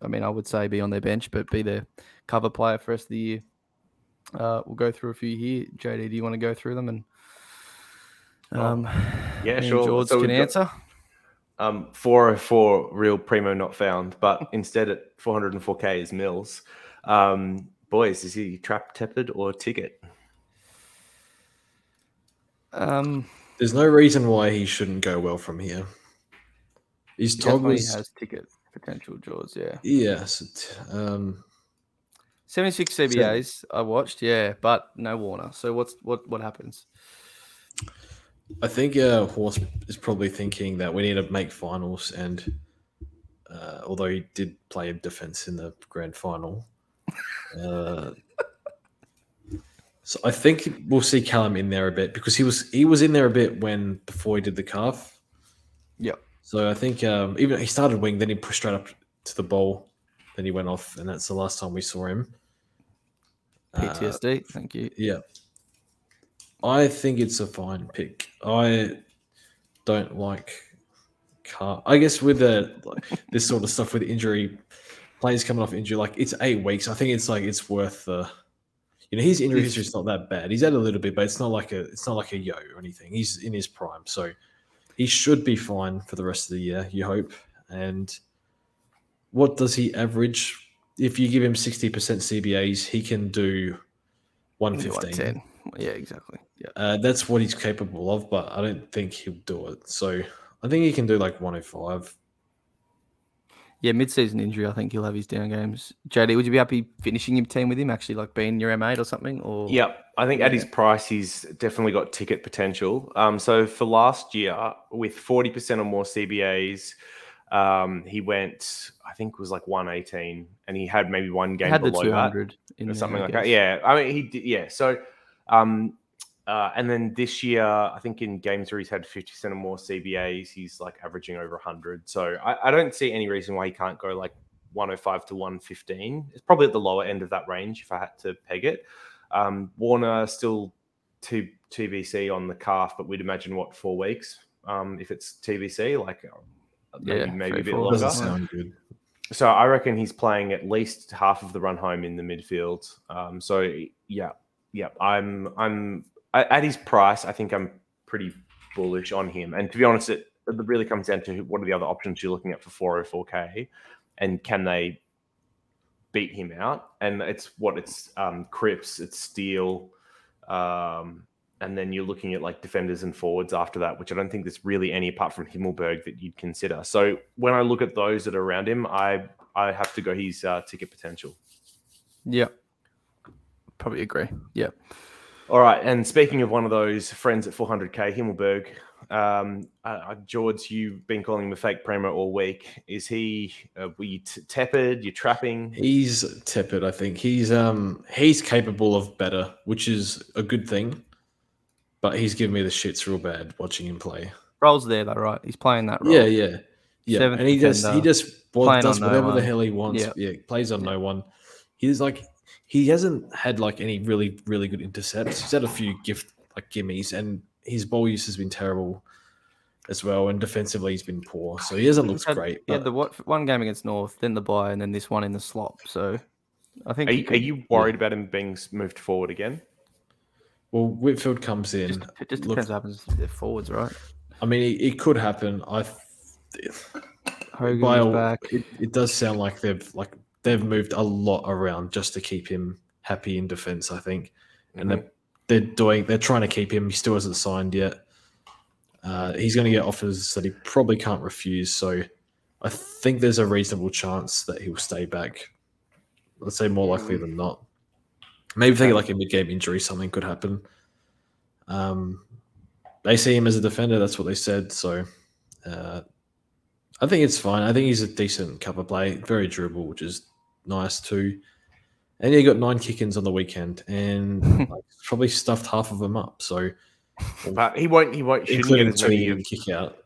I mean, I would say be on their bench, but be their cover player for the rest of the year. Uh, we'll go through a few here. JD, do you want to go through them and Oh, um, yeah, sure. George So can got- answer. Um, 404 real primo not found, but instead at 404k is Mills. Um, boys, is he trap tepid or ticket? Um, There's no reason why he shouldn't go well from here. He's Tog definitely has ticket potential, Jaws. Yeah, yes. Um, 76 CBAs I watched. Yeah, but no Warner. So what's what what happens? I think uh, Horse is probably thinking that we need to make finals, and uh, although he did play a defense in the grand final, uh, so I think we'll see Callum in there a bit because he was he was in there a bit when before he did the calf. Yeah. So I think um, even he started wing, then he pushed straight up to the ball, then he went off, and that's the last time we saw him. Uh, PTSD. Thank you. yeah. I think it's a fine pick. I don't like car. I guess with the like, this sort of stuff with injury, players coming off injury, like it's eight weeks. I think it's like it's worth the. You know, his injury history is not that bad. He's had a little bit, but it's not like a it's not like a yo or anything. He's in his prime, so he should be fine for the rest of the year. You hope. And what does he average? If you give him sixty percent CBAs, he can do one fifteen. 110. Yeah, exactly. Yeah. Uh, that's what he's capable of, but I don't think he'll do it. So I think he can do like 105. Yeah, mid-season injury. I think he'll have his down games. JD, would you be happy finishing your team with him? Actually, like being your M8 or something? Or yeah, I think at his price, he's definitely got ticket potential. Um, so for last year, with 40% or more CBAs, um, he went, I think it was like 118, and he had maybe one He game had the below that. 200 in or something like that. Yeah, I mean he did. Yeah, so um, uh, and then this year, I think in games where he's had fifty percent or more CBAs, he's like averaging over hundred. So I, I don't see any reason why he can't go like one hundred five to one fifteen. It's probably at the lower end of that range if I had to peg it. Um, Warner still two TBC on the calf, but we'd imagine what four weeks um, if it's TBC, like uh, maybe, Yeah, maybe a bit longer. Doesn't sound good. So I reckon he's playing at least half of the run home in the midfield. Um, so yeah, yeah, I'm I'm at his price. I think I'm pretty bullish on him. And to be honest, it, it really comes down to what are the other options you're looking at for 404k, and can they beat him out, and it's what it's um, Cripps, it's Steel, um, and then you're looking at like defenders and forwards after that, which I don't think there's really any apart from Himmelberg that you'd consider. So when I look at those that are around him, I I have to go his uh, ticket potential. Yeah. Probably agree. Yeah. All right, and speaking of one of those friends at 400k, Himmelberg, um, uh, George, you've been calling him a fake primo all week. Is he? Uh, were you t- tepid? You're trapping? He's tepid. I think he's um he's capable of better, which is a good thing. But he's giving me the shits real bad watching him play. Role's there though, right? He's playing that role. Yeah, yeah, yeah. Seventh and he just he just well, does on no whatever the hell he wants. Yeah. Yeah, plays on Yeah. no one. He's like he hasn't had like any really really good intercepts. He's had a few gift like gimmies, and his ball use has been terrible as well. And defensively, he's been poor. So he hasn't He's looked had- great. He had but- the what, one game against North, then the bye, and then this one in the slop. So I think Are he you, are you worried about him being moved forward again? well, Whitfield comes in. just, it just look- depends what happens to the forwards, right? I mean, it, it could happen. I Hogan by all- back. It, it does sound like they've like they've moved a lot around just to keep him happy in defense. I think, and Mhm. they're they're doing they're trying to keep him. He still hasn't signed yet. Uh, he's going to get offers that he probably can't refuse. So I think there's a reasonable chance that he will stay back. Let's say more likely than not. Maybe if they get like a mid-game injury, something could happen. Um, they see him as a defender. That's what they said. So uh, I think it's fine. I think he's a decent cover play, very durable, which is nice too. And he got nine kick-ins on the weekend, and like, probably stuffed half of them up. So But he won't. He won't. Shouldn't get including as two kick out.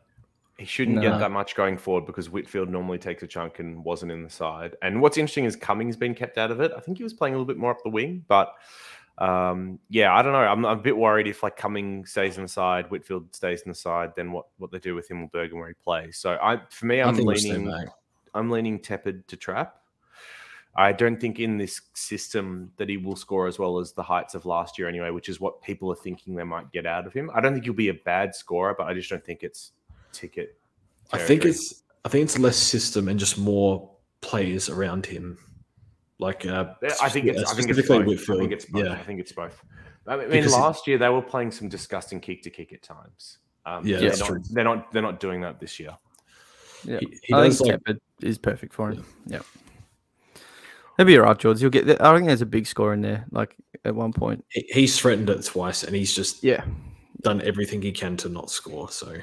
He shouldn't No. get that much going forward because Whitfield normally takes a chunk and wasn't in the side. And what's interesting is Cummings been kept out of it. I think he was playing a little bit more up the wing, but um, yeah, I don't know. I'm, I'm a bit worried if like Cummings stays in the side, Whitfield stays in the side, then what what they do with Himmelberg and where he plays. So I, for me, I I'm think leaning. I'm leaning tepid to trap. I don't think in this system that he will score as well as the heights of last year anyway, which is what people are thinking they might get out of him. I don't think he'll be a bad scorer, but I just don't think it's ticket. I think it's I think it's less system and just more players around him. Like uh, I think it's. I think it's specifically both. I think it's both. Yeah, I think it's both. I mean, Because last year they were playing some disgusting kick to kick at times. Um, Yeah, they're that's not, true. They're not. They're not doing that this year. Yeah. he, he I think like Tepid is perfect for him. Yeah. He'll be all right, George. You'll get. I think there's a big score in there. Like at one point. he- he's threatened it twice, and he's just Yeah. done everything he can to not score. So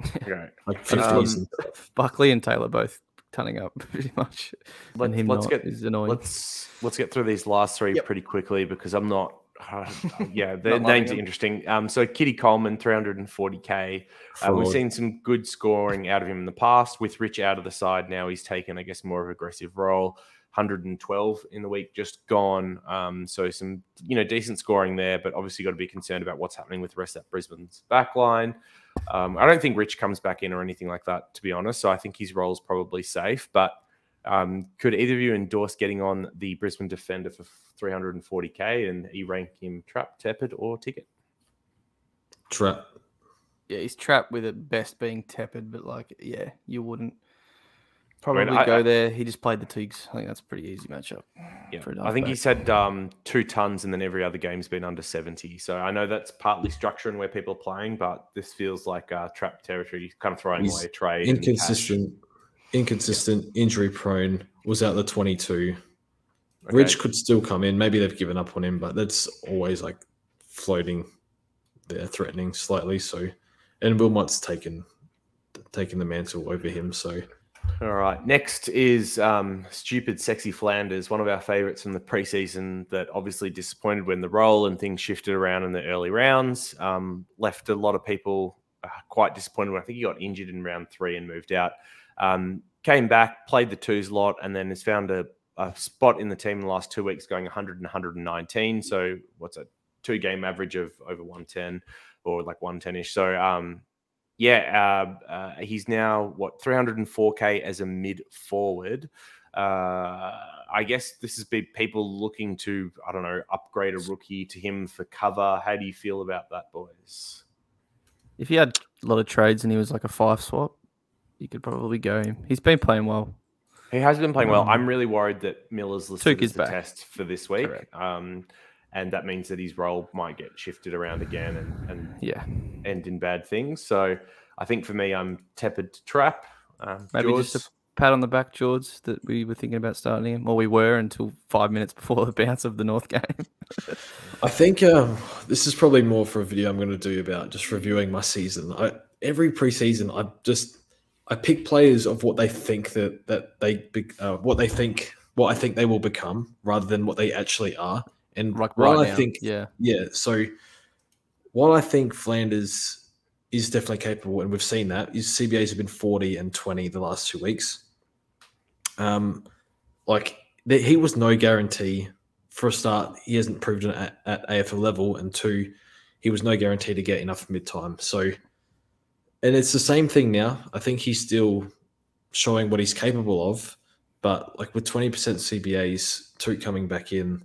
Okay. like Um, and stuff. Buckley and Taylor both turning up pretty much. Let, and him let's not get is annoying. let's let's get through these last three Yep. pretty quickly because I'm not. Uh, yeah, their Not loving names are them. interesting. Um, so Kitty Coleman, 340k. Uh, we've seen some good scoring out of him in the past. With Rich out of the side now, he's taken, I guess, more of an aggressive role. 112 in the week just gone. Um, so some, you know, decent scoring there, but obviously got to be concerned about what's happening with the rest of that Brisbane's back line. Um, I don't think Rich comes back in or anything like that, to be honest. So I think his role is probably safe. But um, could either of you endorse getting on the Brisbane defender for 340k and you rank him trap, tepid, or ticket? Trap. Yeah, he's trapped with it best being tepid, but like, yeah, you wouldn't probably I- go I- there. He just played the Tigs. I think that's a pretty easy matchup. Yeah, for a I think halfback. he said um, two tons, and then every other game's been under seventy. So I know that's partly structure and where people are playing, but this feels like uh, trap territory, kind of throwing He's away trade. and cash. Inconsistent, inconsistent, injury prone. Was out the twenty two. Okay. Rich could still come in. Maybe they've given up on him, but that's always like floating there, threatening slightly. So, and Wilmot's taken taken the mantle over him. So, All right. Next is um, Stupid Sexy Flanders, one of our favorites from the preseason that obviously disappointed when the role and things shifted around in the early rounds. Um, left a lot of people uh, quite disappointed I think he got injured in round three and moved out. Um, came back, played the twos lot, and then has found a, a spot in the team in the last two weeks going 100 and 119. So, what's a two game average of over 110 or like 110 ish? So, um, yeah, uh, uh, he's now what 304k as a mid forward. Uh, I guess this has been people looking to I don't know upgrade a rookie to him for cover. How do you feel about that, boys? If he had a lot of trades and he was like a five swap, you could probably go him. He's been playing well. He has been playing well. Um, I'm really worried that Miller's listed as the back. test for this week. Correct. Um, and that means that his role might get shifted around again and, and Yeah, end in bad things. So I think for me, I'm tepid to trap. Um, maybe George, just a pat on the back, George, that we were thinking about starting him, or we were until five minutes before the bounce of the North game. I think um, this is probably more for a video I'm going to do about just reviewing my season. I, every preseason, I just I pick players of what they think that that they be- uh, what they think what I think they will become rather than what they actually are. And like while right I now, think yeah, yeah, so while I think Flanders is definitely capable, and we've seen that, his CBAs have been 40 and 20 the last two weeks. Um, like he was no guarantee for a start. He hasn't proved it at, at AFL level, and two, he was no guarantee to get enough mid time. So, and it's the same thing now. I think he's still showing what he's capable of, but like with 20% CBAs, Touk coming back in.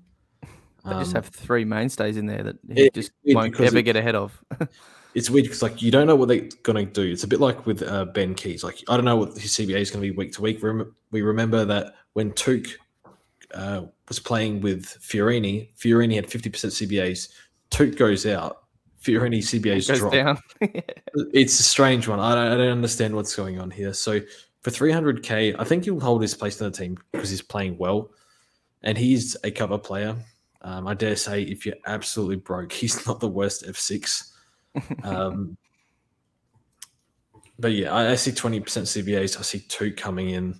They just um, have three mainstays in there that he it- just won't ever it- get ahead of. it's weird because like you don't know what they're going to do. It's a bit like with uh, Ben Keays. Like I don't know what his CBA is going to be week to week. We remember that when Touk uh, was playing with Fiorini, Fiorini had fifty percent CBAs. Touk goes out. Fiorini CBAs drop. down. It's a strange one. I don't, I don't understand what's going on here. So for 300k, I think he'll hold his place in the team because he's playing well, and he's a cover player. Um, I dare say, if you're absolutely broke, he's not the worst F6. Um, but yeah, I, I see 20% CBAs. I see two coming in.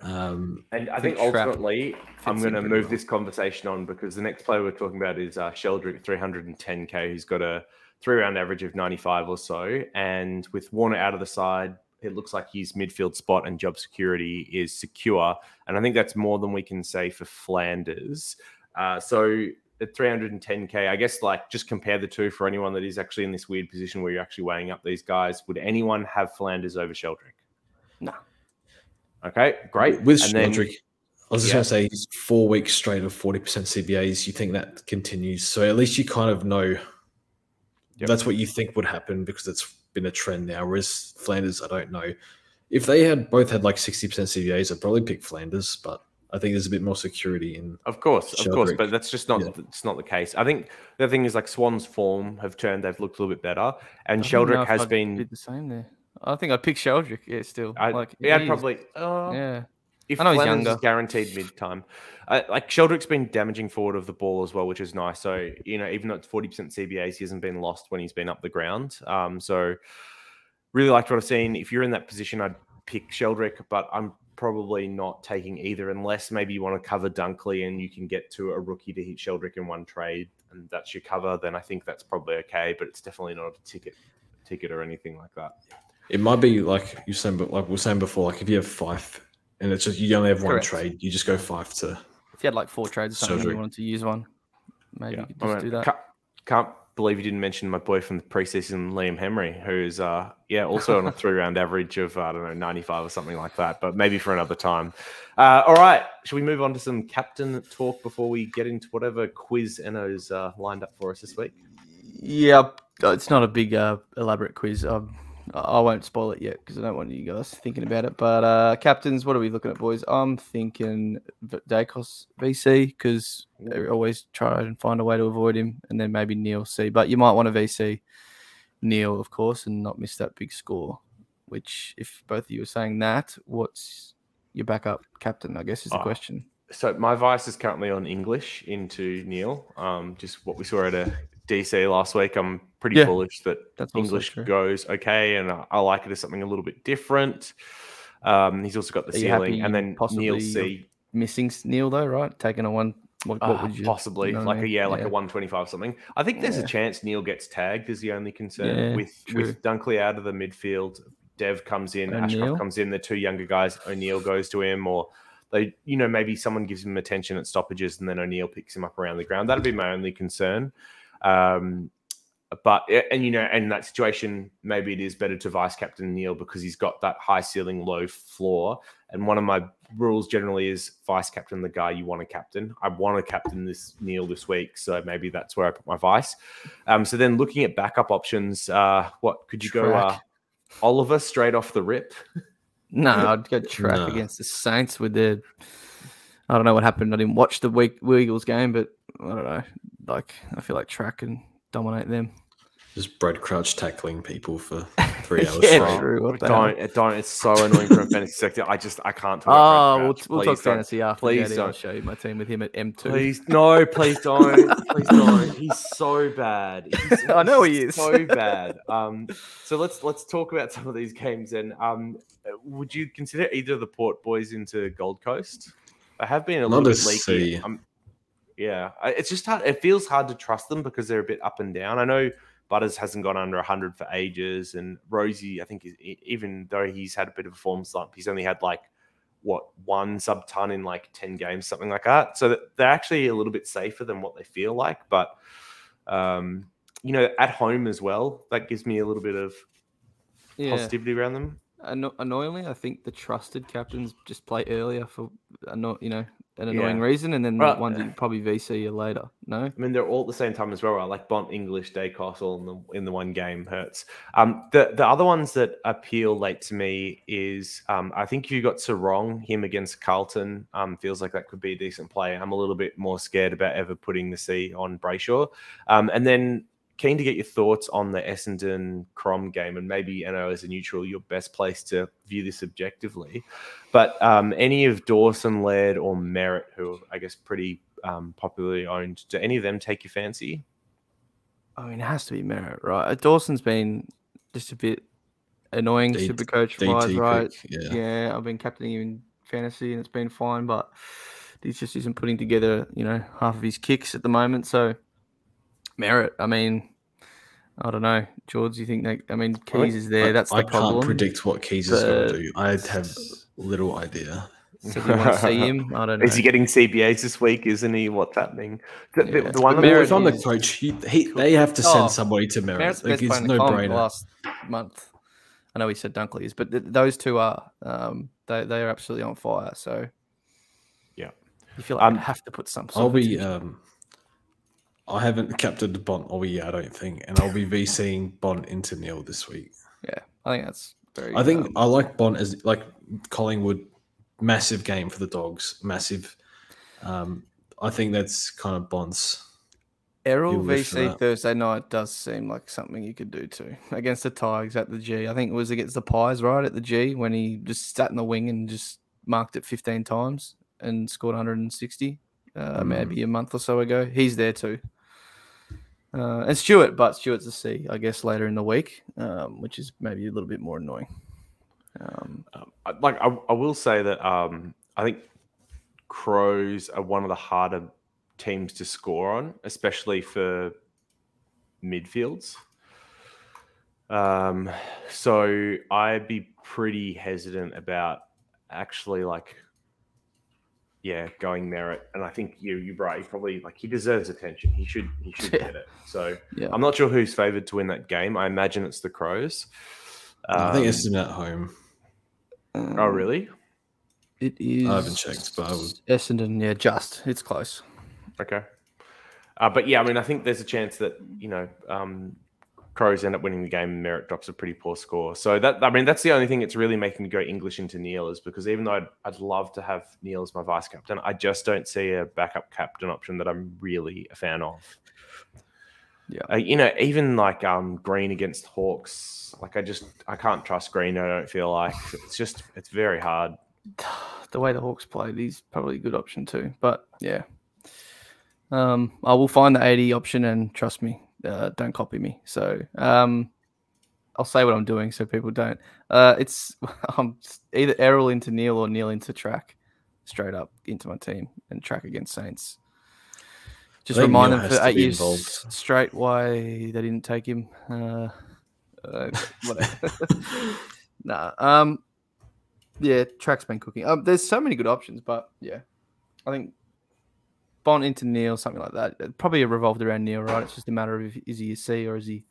Um, And I think think ultimately, I'm going to move well. this conversation on because the next player we're talking about is uh, Sheldrick, 310k, who's got a three round average of 95 or so. And with Warner out of the side, it looks like his midfield spot and job security is secure. And I think that's more than we can say for Flanders. Uh, so at 310k, I guess like just compare the two for anyone that is actually in this weird position where you're actually weighing up these guys. Would anyone have Flanders over Sheldrick? No. Okay, great. with And then- Sheldrick, I was just Yeah. going to say he's four weeks straight of 40% CBAs. You think that continues. So at least you kind of know Yep. that's what you think would happen because it's been a trend now. Whereas Flanders, I don't know. If they had both had like 60% CBAs, I'd probably pick Flanders, but I think there's a bit more security in. Of course, of course, but that's just not Yeah. it's not the case. I think the other thing is like Swan's form have turned; they've looked a little bit better, and I don't Sheldrick has I'd been. did the same there. I think I'd pick Sheldrick. Yeah, still. I, like, yeah, he's- probably. Uh, Yeah, If I know he's younger. guaranteed mid time, uh, like Sheldrick's been damaging forward of the ball as well, which is nice. So you know, even though it's forty percent CBAs, he hasn't been lost when he's been up the ground. Um, so really liked what I've seen. If you're in that position, I'd pick Sheldrick, but I'm probably not taking either unless maybe you want to cover Dunkley and you can get to a rookie to hit Sheldrick in one trade and that's your cover. Then I think that's probably okay, but it's definitely not a ticket, ticket or anything like that. It might be like you saying, but like we were saying before, like if you have five and it's just you only have one Correct. trade, you just go five to. if you had like four trades or something, and you wanted to use one, maybe Yeah, you could I just mean, do that. Can't, can't believe you didn't mention my boy from the preseason, Liam Henry, who's uh yeah also on a three round average of I don't know ninety five or something like that, but maybe for another time. Uh, all right, should we move on to some captain talk before we get into whatever quiz Eno's uh, lined up for us this week? Yeah, it's not a big uh, elaborate quiz. Um, I won't spoil it yet because I don't want you guys thinking about it. But uh, captains, what are we looking at, boys? I'm thinking Daicos VC because they always try and find a way to avoid him, and then maybe Neale C. But you might want a VC Neale, of course, and not miss that big score. Which, if both of you are saying that, what's your backup captain? I guess is the Ah, question. So my vice is currently on English into Neale. Um, just what we saw at a DC last week. I'm pretty Yeah, bullish that That's English goes okay, and I, I like it as something a little bit different. Um, he's also got the Are ceiling, and then possibly Neale C. Missing Neale though, right? Taking a one. What, what uh, would you possibly you know what I like a mean? yeah, like a 125 something. I think there's Yeah. a chance Neale gets tagged. Is the only concern Yeah, with true. with Dunkley out of the midfield. Dev comes in, Ashcroft comes in. The two younger guys, O'Neill goes to him, or they, you know, maybe someone gives him attention at stoppages, and then O'Neill picks him up around the ground. That'd be my only concern. Um, but and you know, in that situation, maybe it is better to vice captain Neale because he's got that high ceiling, low floor. And one of my rules generally is vice captain the guy you want to captain. I want to captain this Neale this week, so maybe that's where I put my vice. Um, so then looking at backup options, uh, what could you go? Uh, Oliver straight off the rip. No, I'd go track No. against the Saints with their. I don't know what happened. I didn't watch the week Eagles game, but I don't know. Like I feel like track and dominate them. Just Brad Crouch tackling people for three hours Yeah, straight. true. What don't, it don't. It's so annoying from a fantasy sector. I just, I can't talk. Oh, about we'll, we'll Please talk don't. fantasy after. Please Please I'll don't. show you my team with him at M two. Please, no, please don't. Please don't. He's so bad. He's, I know he is. so bad. Um, so let's let's talk about some of these games. And um, would you consider either of the Port boys into Gold Coast? I have been a Not little to bit leaky. see. Yeah, I- it's just hard. It feels hard to trust them because they're a bit up and down. I know Butters hasn't gone under 100 for ages, and Rosie, I think, is, even though he's had a bit of a form slump, he's only had like what one sub ton in like 10 games, something like that. So they're actually a little bit safer than what they feel like. But um, you know, at home as well, that gives me a little bit of Yeah. positivity around them. Anno- annoyingly, I think the trusted captains just play earlier for anno- you know an annoying Yeah. reason, and then Well, the ones that you probably VC you later. No, I mean, they're all at the same time as well, right? Like Bont, English, Daicos in the in the one game hurts. Um, the the other ones that appeal late to me is um, I think you got Serong him against Carlton. Um, feels like that could be a decent play. I'm a little bit more scared about ever putting the C on Brayshaw. Um, and then keen to get your thoughts on the Essendon Crom game, and maybe I know as a neutral, your best place to view this objectively. But um, any of Dawson, Laird, or Merrett, who are, I guess pretty um, popularly owned, do any of them take your fancy? I mean it has to be Merrett, right? Uh, Dawson's been just a bit annoying, D- super coach wise, right? pick, yeah. Yeah, I've been captaining him in fantasy and it's been fine, but he just isn't putting together, you know, half of his kicks at the moment. So Merrett, I mean, I don't know, George. You think that? I mean, Keays is there. I- That's I the problem. I can't predict what Keays is going to do. I have little idea. So do you want to see him? I don't know. Is he getting CBAs this week? Isn't he? What's happening? The, the- Yeah. the one But that Well, Merrett if I'm the coach, he, he, they have to send Oh, somebody to Merrett. Merrett's Like, best it's player in the no brainer. last month. I know he said Dunkley is, but th- those two are. Um, they they are absolutely on fire. So Yeah. you feel like Um, you have to put some. I'll be. Um, I haven't captained Bont all year, I don't think, and I'll be VCing Bont into Neale this week. yeah, I think that's very. I think um, I like Bont as like Collingwood, massive game for the Dogs, massive. Um, I think that's kind of Bont's. Errol You'll live for VC. Thursday night does seem like something you could do too against the Tigers at the G. I think it was against the Pies, right at the G, when he just sat in the wing and just marked it 15 times and scored 160, uh, Mm. maybe a month or so ago. He's there too. Uh, and Stewart, but Stewart's a C, I guess, later in the week, um, which is maybe a little bit more annoying. Um, Um, like I, I will say that um, I think Crows are one of the harder teams to score on, especially for midfields. Um, so I'd be pretty hesitant about actually like, yeah, going Merrett. And I think you you're right. He probably like he deserves attention. He should he should Yeah. get it. So yeah. I'm not sure who's favored to win that game. I imagine it's the Crows. I think Um, it's at home. Oh, Um, really? It is. I haven't checked, but I would- Essendon, yeah, just. It's close. Okay. Uh, but yeah, I mean, I think there's a chance that you know um, Crows end up winning the game and Merrett drops a pretty poor score. So that I mean, that's the only thing that's really making me go English into Neale is because even though I'd, I'd love to have Neale as my vice captain, I just don't see a backup captain option that I'm really a fan of. Yeah. Uh, you know, even like um, Green against Hawks, like I just I can't trust Green. I don't feel like it's just it's very hard. the way the Hawks played, he's probably a good option too. But yeah, um, I will find the 80 option and trust me, uh, don't copy me. So um, I'll say what I'm doing so people don't. Uh, it's I'm either Errol into Neale or Neale into track, straight up into my team and track against Saints. Just remind Neil them for eight years involved. straight why they didn't take him. Uh, uh, whatever. nah. Um, yeah, track's been cooking. Um, there's so many good options, but yeah, I think Bont into Neale, something like that. It probably revolved around Neale, right? It's just a matter of is he your C or is he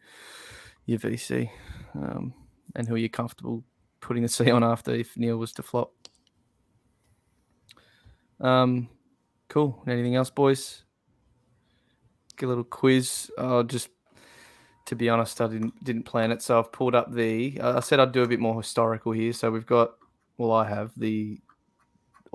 your VC, um, and who are you comfortable putting the C on after if Neale was to flop. Um, cool. Anything else, boys? Get a little quiz. Oh, just to be honest, I didn't didn't plan it, so I've pulled up the. Uh, I said I'd do a bit more historical here. So we've got well, I have the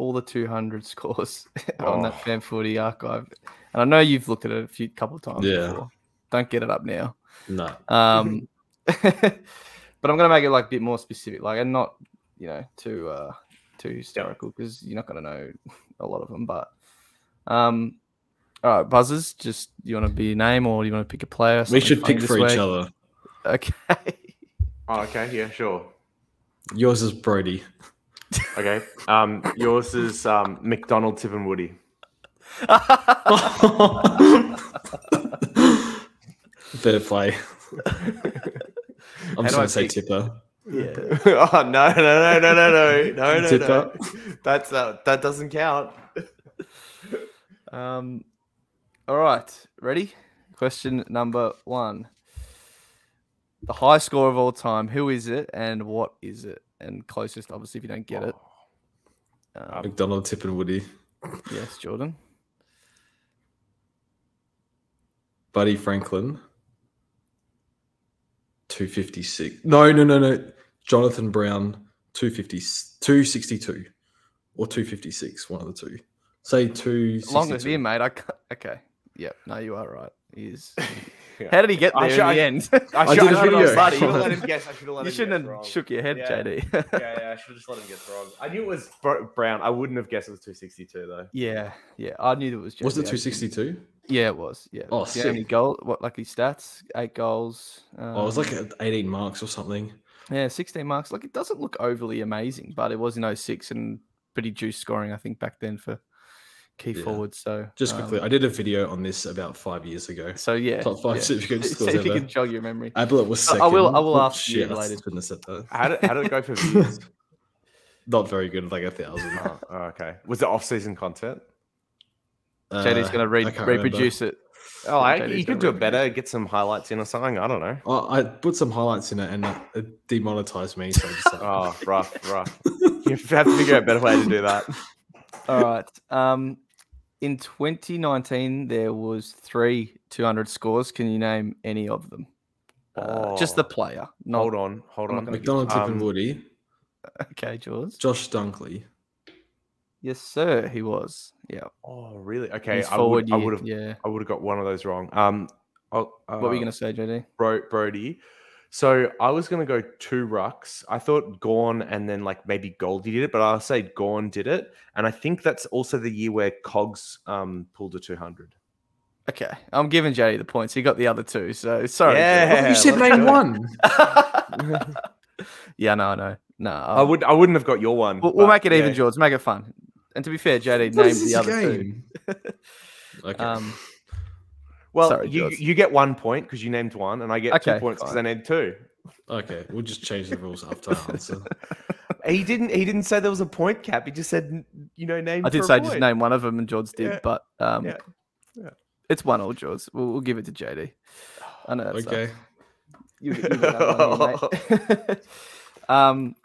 all the 200 scores on that Oh. fan footy archive, and I know you've looked at it a few couple of times Yeah. before. Don't get it up now. No. Um, but I'm gonna make it like a bit more specific, like and not you know too uh too historical because you're not gonna know a lot of them. But um, all right, buzzers. Just you want to be a name or do you want to pick a player? We should pick for each other. Okay. Oh, okay, yeah, sure. Yours is Brody. Okay. Um, yours is um, McDonald, Tip, and Woody. Fair play. I'm just going to say tipper. yeah. oh no, no, no, no, no, no, no, no, Tipper. no. That's uh, that doesn't count. Um, all right, ready? Question number one. The high score of all time. Who is it and what is it? And closest, obviously, if you don't get it. Um, McDonald, Tip, and Woody. yes, Jordan. Buddy Franklin. 256. No, no, no, no. Jonathan Brown, 250, 262 or 256, one of the two. Say 262. Long as him, mate. I ca- okay. Yep. No, you are right. He is. Yeah. How did he get I there should- in I- the end? I, I should, did a I have video. let, you should have let him guess. I should have let you him shouldn't have shook your head, Yeah. JD. yeah, yeah, I should have just let him guess wrong. I knew it was Brown. I wouldn't have guessed it was 262 though. yeah, yeah. I knew it was. Was it 262? Yeah, it was. Yeah. Oh, Do you know many goal? What lucky stats? Eight goals. Um, Oh, it was like 18 marks or something. Yeah, 16 marks. Like it doesn't look overly amazing, but it was in 06 and pretty juice scoring, I think, back then for key Yeah. forwards. So Just quickly, um, I did a video on this about five years ago. so yeah, Top five yeah. supercoach scores if you can jog your memory. Ablett was I- second. I will- I will ask you shit, I later. shouldn't have said that. How did, how did it go for views? Not very good, like a thousand. oh, oh, okay. Was it off-season content? JD's Uh, going to re- can't remember. reproduce it. Oh, I, you could do it better. Get some highlights in or something. I don't know. Oh, I put some highlights in it and it demonetized me. So I just, Oh, rough, rough. You have to figure out a better way to do that. All right. Um, in 2019, there was three 200 scores. Can you name any of them? Uh, just the Oh. player. Not, Hold on, hold on. not McDonald, Tip, and Um, Woody, Okay, Jaws. Josh Dunkley. Yes, sir. He was. Yeah. Oh, really? Okay, His I forward would, I would have, Yeah. I would have got one of those wrong. Um, oh, uh, What were you going to say, JD? Bro- Brody. So I was gonna go two rucks. I thought Gawn and then like maybe Goldie did it, but I'll say Gawn did it, and I think that's also the year where Cogs um pulled a two hundred. Okay. I'm giving JD the points. He got the other two. So sorry. Yeah. You said let's name one. Yeah, no, no. No. I would, I wouldn't have got your one. We'll, we'll make it even. George. Make it fun. And to be fair, JD What named the this other two. okay. Um, Well, Sorry, you George. you get one point because you named one, and I get Okay, two points because I named two. okay, we'll just change the rules after I answer. He didn't. He didn't say there was a point cap. He just said, you know, name. I did for a say just name one of them, and George did, Yeah. but um, Yeah. Yeah. it's one all George. We'll, we'll give it to JD. I know that's Okay. You, you get that one, mate. um,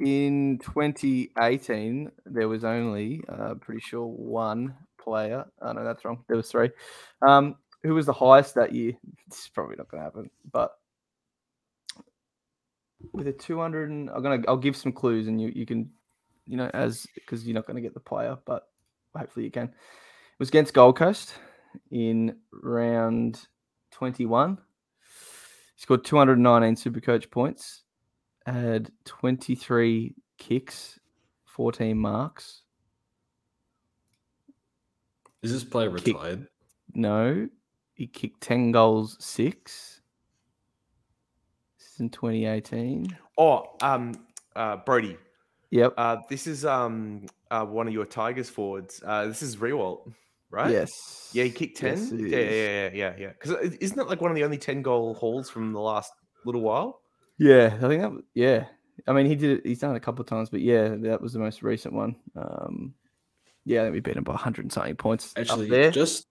in 2018, there was only, uh, pretty sure, one player. Oh, no, that's wrong. There was three. Um, who was the highest that year? It's probably not going to happen, but with a 200, and, I'm gonna, I'll give some clues, and you, you can, you know, as because you're not going to get the player, but hopefully you can. It was against Gold Coast in round 21. He scored 219 Supercoach points, had 23 kicks, 14 marks. Is this player Kick. retired? No, he kicked 10 goals, six. This is in 2018. Oh, um, uh, Brody. Yep. Uh, this is um uh, one of your Tigers forwards. Uh, this is Riewoldt, right? Yes. Yeah, he kicked ten. Yes, yeah, yeah, yeah, yeah, yeah. Because isn't it like one of the only ten goal hauls from the last little while? Yeah, I think that. Yeah, I mean he did it. He's done it a couple of times, but yeah, that was the most recent one. Um, yeah, I think we beat him by 100 and something points. Actually, up there. just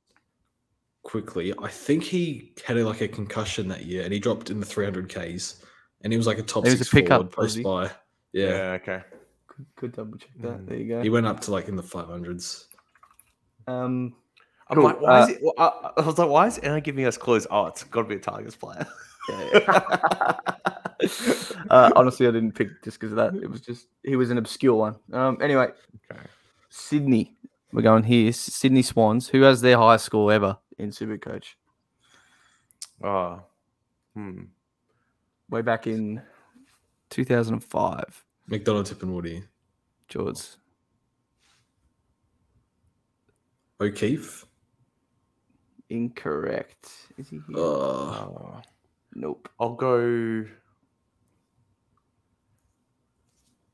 quickly, I think he had a, like a concussion that year, and he dropped in the 300 Ks, and he was like a top He was a six pickup, forward was post by. Yeah. okay. Good, good double check that. Mm. There you go. he went up to like in the 500s. Um, I'm Cool, like, why is uh, it? well, I, I was like, why is Anna giving us clues? Oh, it's got to be a Tigers player. yeah, uh, honestly, I didn't pick just because of that. It was just he was an obscure one. Um, anyway, Okay. Sydney. We're going here. Sydney Swans. Who has their highest score ever in Supercoach? Oh. Hmm. Way back in 2005. McDonald, Tip, and Woody. George. O'Keefe. Incorrect. Is he here? Uh, Oh. nope. I'll go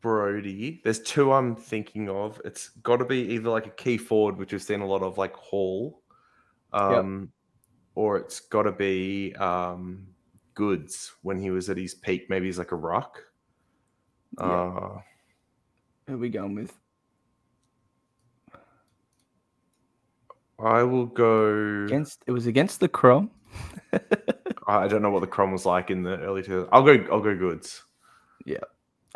Brody. There's two I'm thinking of. It's got to be either like a key forward, which we've seen a lot of, like Hall, um, or it's got to be um, Goodes when he was at his peak. Maybe he's like a rock. Yeah. Uh, Who are we going with? I will go. Against it was against the Chrome. I don't know what the Crom was like in the early 2000s. I'll go. I'll go Goodes.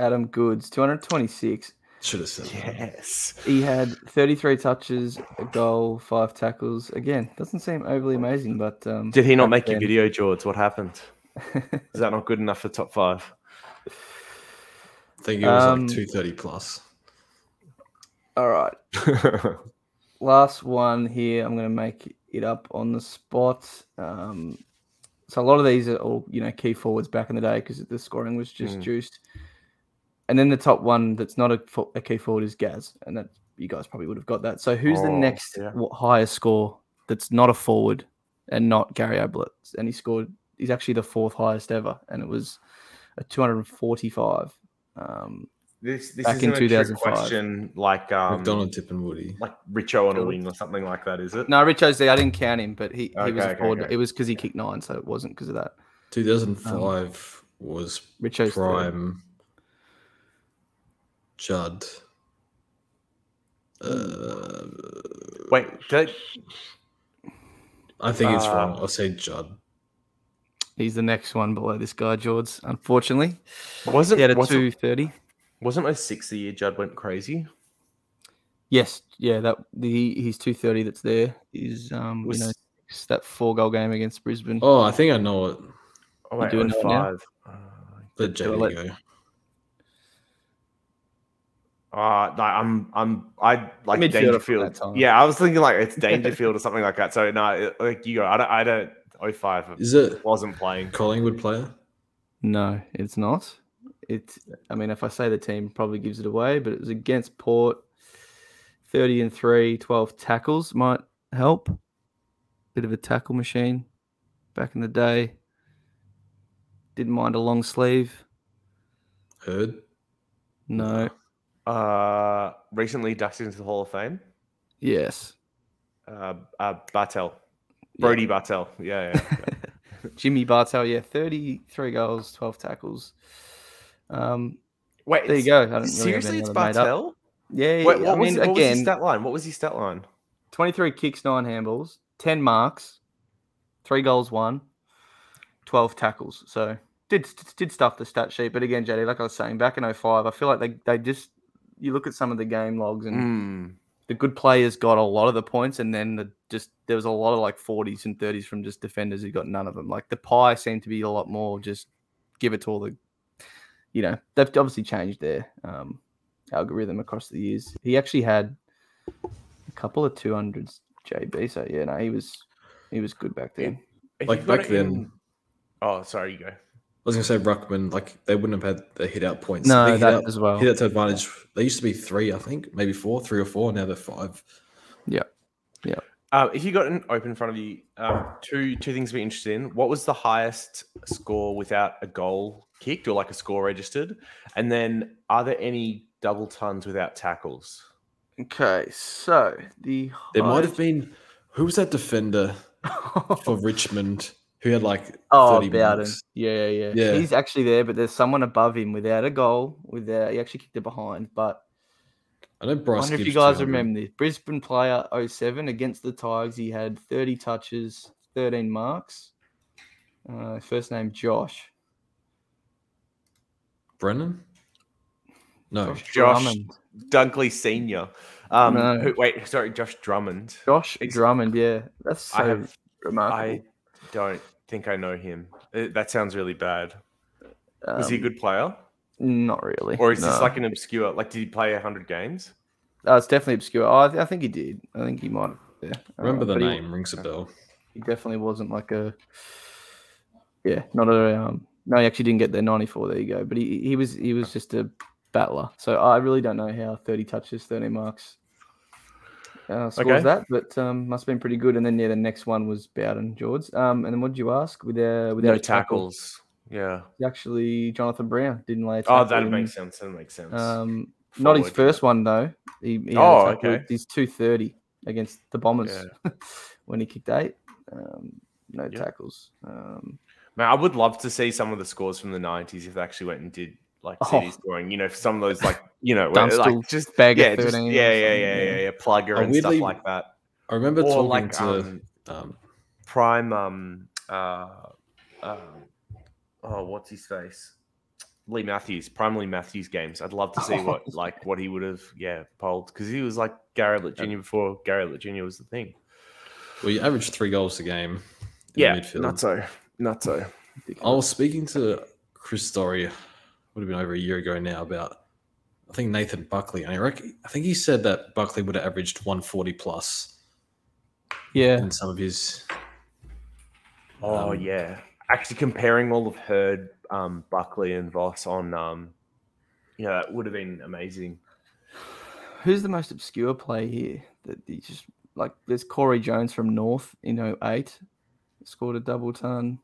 Adam Goodes, 226. should have said that. Yes. He had 33 touches, a goal, five tackles. Again, doesn't seem overly amazing, but um, Did he not back make your video, George? What happened? Is that not good enough for top five? I think it was Um, like 230 plus. All right, last one here. I'm going to make it up on the spot. Um, so a lot of these are all you know key forwards back in the day because the scoring was just Mm. juiced. And then the top one that's not a, a key forward is Gaz, and that you guys probably would have got that. So who's the Oh, next yeah. highest score that's not a forward and not Gary Ablett? And he scored. He's actually the fourth highest ever, and it was a 245. Um, This this Back is in a trick 2005. question like um McDonald, Tip, and Woody. like Richo on a wing or something like that, is it? no, Richo's there. I didn't count him, but he, he was Okay, a forward. okay. It was because he kicked nine, so it wasn't because of that. 2005 was Richo's third. Prime Judd. Uh, Wait, did I think it's Uh, wrong. I'll say Judd. He's the next one below this guy, George. Unfortunately, wasn't he had a two thirty. wasn't my sixth year Judd went crazy? Yes, yeah, that the he's two thirty. That's there is um Was- you know it's that four goal game against Brisbane. Oh, I think I know it. Oh wait, doing it now? 05. Uh, Let Do I go. Uh, like I'm, I'm, I like Midfielder from Dangerfield. that time. Yeah, I was thinking like it's Dangerfield or something like that. So no, it- like you go. I don't, I don't. Oh five. Is it wasn't playing. Collingwood player? No, it's not. It's I mean, if I say the team probably gives it away, but it was against Port. 30 and 3, 12 tackles might help. Bit of a tackle machine back in the day. Didn't mind a long sleeve. Heard. No. Uh, recently inducted into the Hall of Fame. Yes. Uh, uh Bartel, Yeah. Brody Bartel. Yeah, yeah. yeah. Jimmy Bartel, yeah, 33 goals, 12 tackles. Um, Wait, there you go. I don't really seriously, it's other made up. Bartel. Yeah, Wait, what, I was, mean, what was his again, stat line? What was his stat line? 23 kicks, nine handballs, 10 marks, three goals, one, 12 tackles. So did did stuff the stat sheet. But again, JD, like I was saying, back in 05, I feel like they, they just, you look at some of the game logs and Mm. the good players got a lot of the points, and then the just there was a lot of like 40s and 30s from just defenders who got none of them. Like the pie seemed to be a lot more just give it to all the, you know, they've obviously changed their um, algorithm across the years. He actually had a couple of 200s JB, so yeah, no, he was he was good back then. If Like back then- in- Oh, sorry, you go. I was gonna say Ruckman, like they wouldn't have had the hit out points. No, They hit that out, as well. hit out to advantage. They used to be three, I think, maybe four, three or four. Now they're five. Yeah, Uh, if you got an open in front of you, um, two two things to be interested in. What was the highest score without a goal kicked or like a score registered? And then, are there any double tons without tackles? Okay, so the There might have been who was that defender for Richmond who had like Oh, 30 Bowden. Yeah, yeah, yeah. Yeah. He's actually there, but there's someone above him without a goal. Without he actually kicked it behind. But I know I Bryce. wonder if you guys 200. remember this. Brisbane player 07 against the Tigers. He had 30 touches, 13 marks. Uh, first name Josh. Brennan. No, Josh, Josh. Drummond. Dunkley Senior. Um, No. who, wait, sorry, Josh Drummond. Josh Ex- Drummond. Yeah, that's so I have. remarkable. I don't think I know him. Uh, That sounds really bad. Was he a Um, good player, Not really. or is this like an obscure? Like, did he play hundred games? Uh, it's definitely obscure. Oh, I, th- I think he did. I think he might. Yeah. I Remember Um, the but he- name rings a bell. He, definitely wasn't like a. Yeah, not a. Um, no, he actually didn't get there. Ninety four. There you go. But he he was he was just a battler. So I really don't know how thirty touches, thirty marks. Uh, scores Okay. that, but um, must have been pretty good. And then yeah, the next one was Bowden George. Um, and then what did you ask? With uh, without No a tackle, tackles. Yeah. actually Jonathan Brown didn't lay a Oh, that in- makes sense. That makes sense. Um, not his first one though. He, he Oh, okay. He's two thirty against the Bombers when he kicked eight. Um, no Yeah. tackles. Um, Man, I would love to see some of the scores from the '90s if they actually went and did like Oh. city scoring. You know, some of those like you know, where, like just bag yeah, of just, thirteen. or yeah, yeah, something, yeah, yeah, yeah, plugger Oh, and stuff like that. I remember Or talking like to um, um, prime um uh, uh oh what's his face Leigh Matthews prime Leigh Matthews games i'd love to see what Oh. like what he would have yeah polled because he was like gary Ablett jr before gary Ablett jr was the thing well, you averaged three goals a game. in yeah midfield. not so not so I was speaking to Chris Story, would have been over a year ago now, about I think Nathan Buckley, and I reckon I think he said that Buckley would have averaged 140 plus yeah. in some of his. oh Um, yeah actually comparing all of Hird um buckley and voss on um yeah that would have been amazing Who's the most obscure play here? That he just like there's Corey Jones from North in 08. scored a double ton.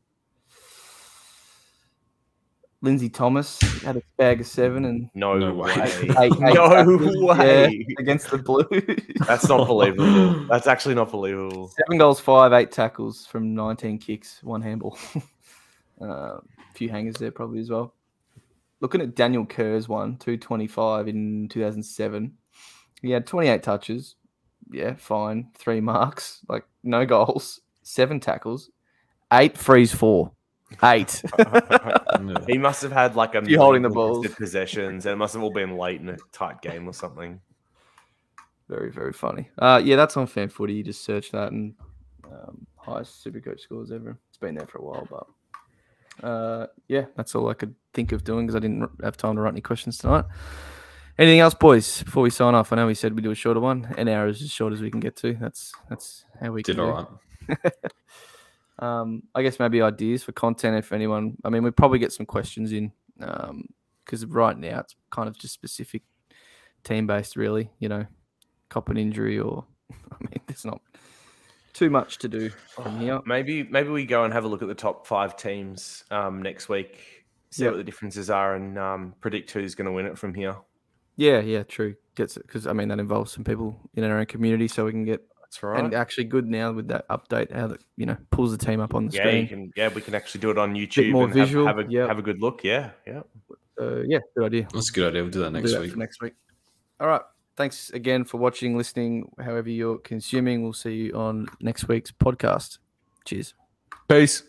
Lindsay Thomas had a bag of seven and no, No way, way. eight, eight no tackles, yeah, way against the Blues. that's not believable that's actually not believable Seven goals, five, eight tackles from 19 kicks, one handball. uh, a few hangers there probably as well. Looking at Daniel Kerr's one, 225 in 2007. He had 28 touches. Yeah, fine. Three marks, like no goals, seven tackles, eight freeze four. Eight. He must have had like a You holding the balls. possessions, and it must have all been late in a tight game or something. very, very funny. Uh, yeah, that's on fan footy. You just search that and um, highest super coach scores ever. It's been there for a while, but uh, yeah, that's all I could think of doing because I didn't have time to write any questions tonight. Anything else, boys? Before we sign off, I know we said we do a shorter one. An hour is as short as we can get to. That's that's how we Did all right. Um, I guess maybe ideas for content if anyone. I mean, we probably get some questions in because right now it's kind of just specific team based, really. You know, cop an injury or I mean, there's not too much to do from here. Maybe maybe we go and have a look at the top five teams um, next week, see Yep. what the differences are, and um, predict who's going to win it from here. Yeah, yeah, true. Gets it because I mean that involves some people in our own community, so we can get That's right. and actually good now with that update how that you know pulls the team up on the yeah, screen. can. Yeah, we can actually do it on YouTube Bit more and have- visual, Have, a yeah. have a good look. Yeah, yeah. Uh, yeah, good idea. That's a good idea. We'll do that We'll next do that week. for next week. All right. Thanks again for watching, listening, however you're consuming. We'll see you on next week's podcast. Cheers. Peace.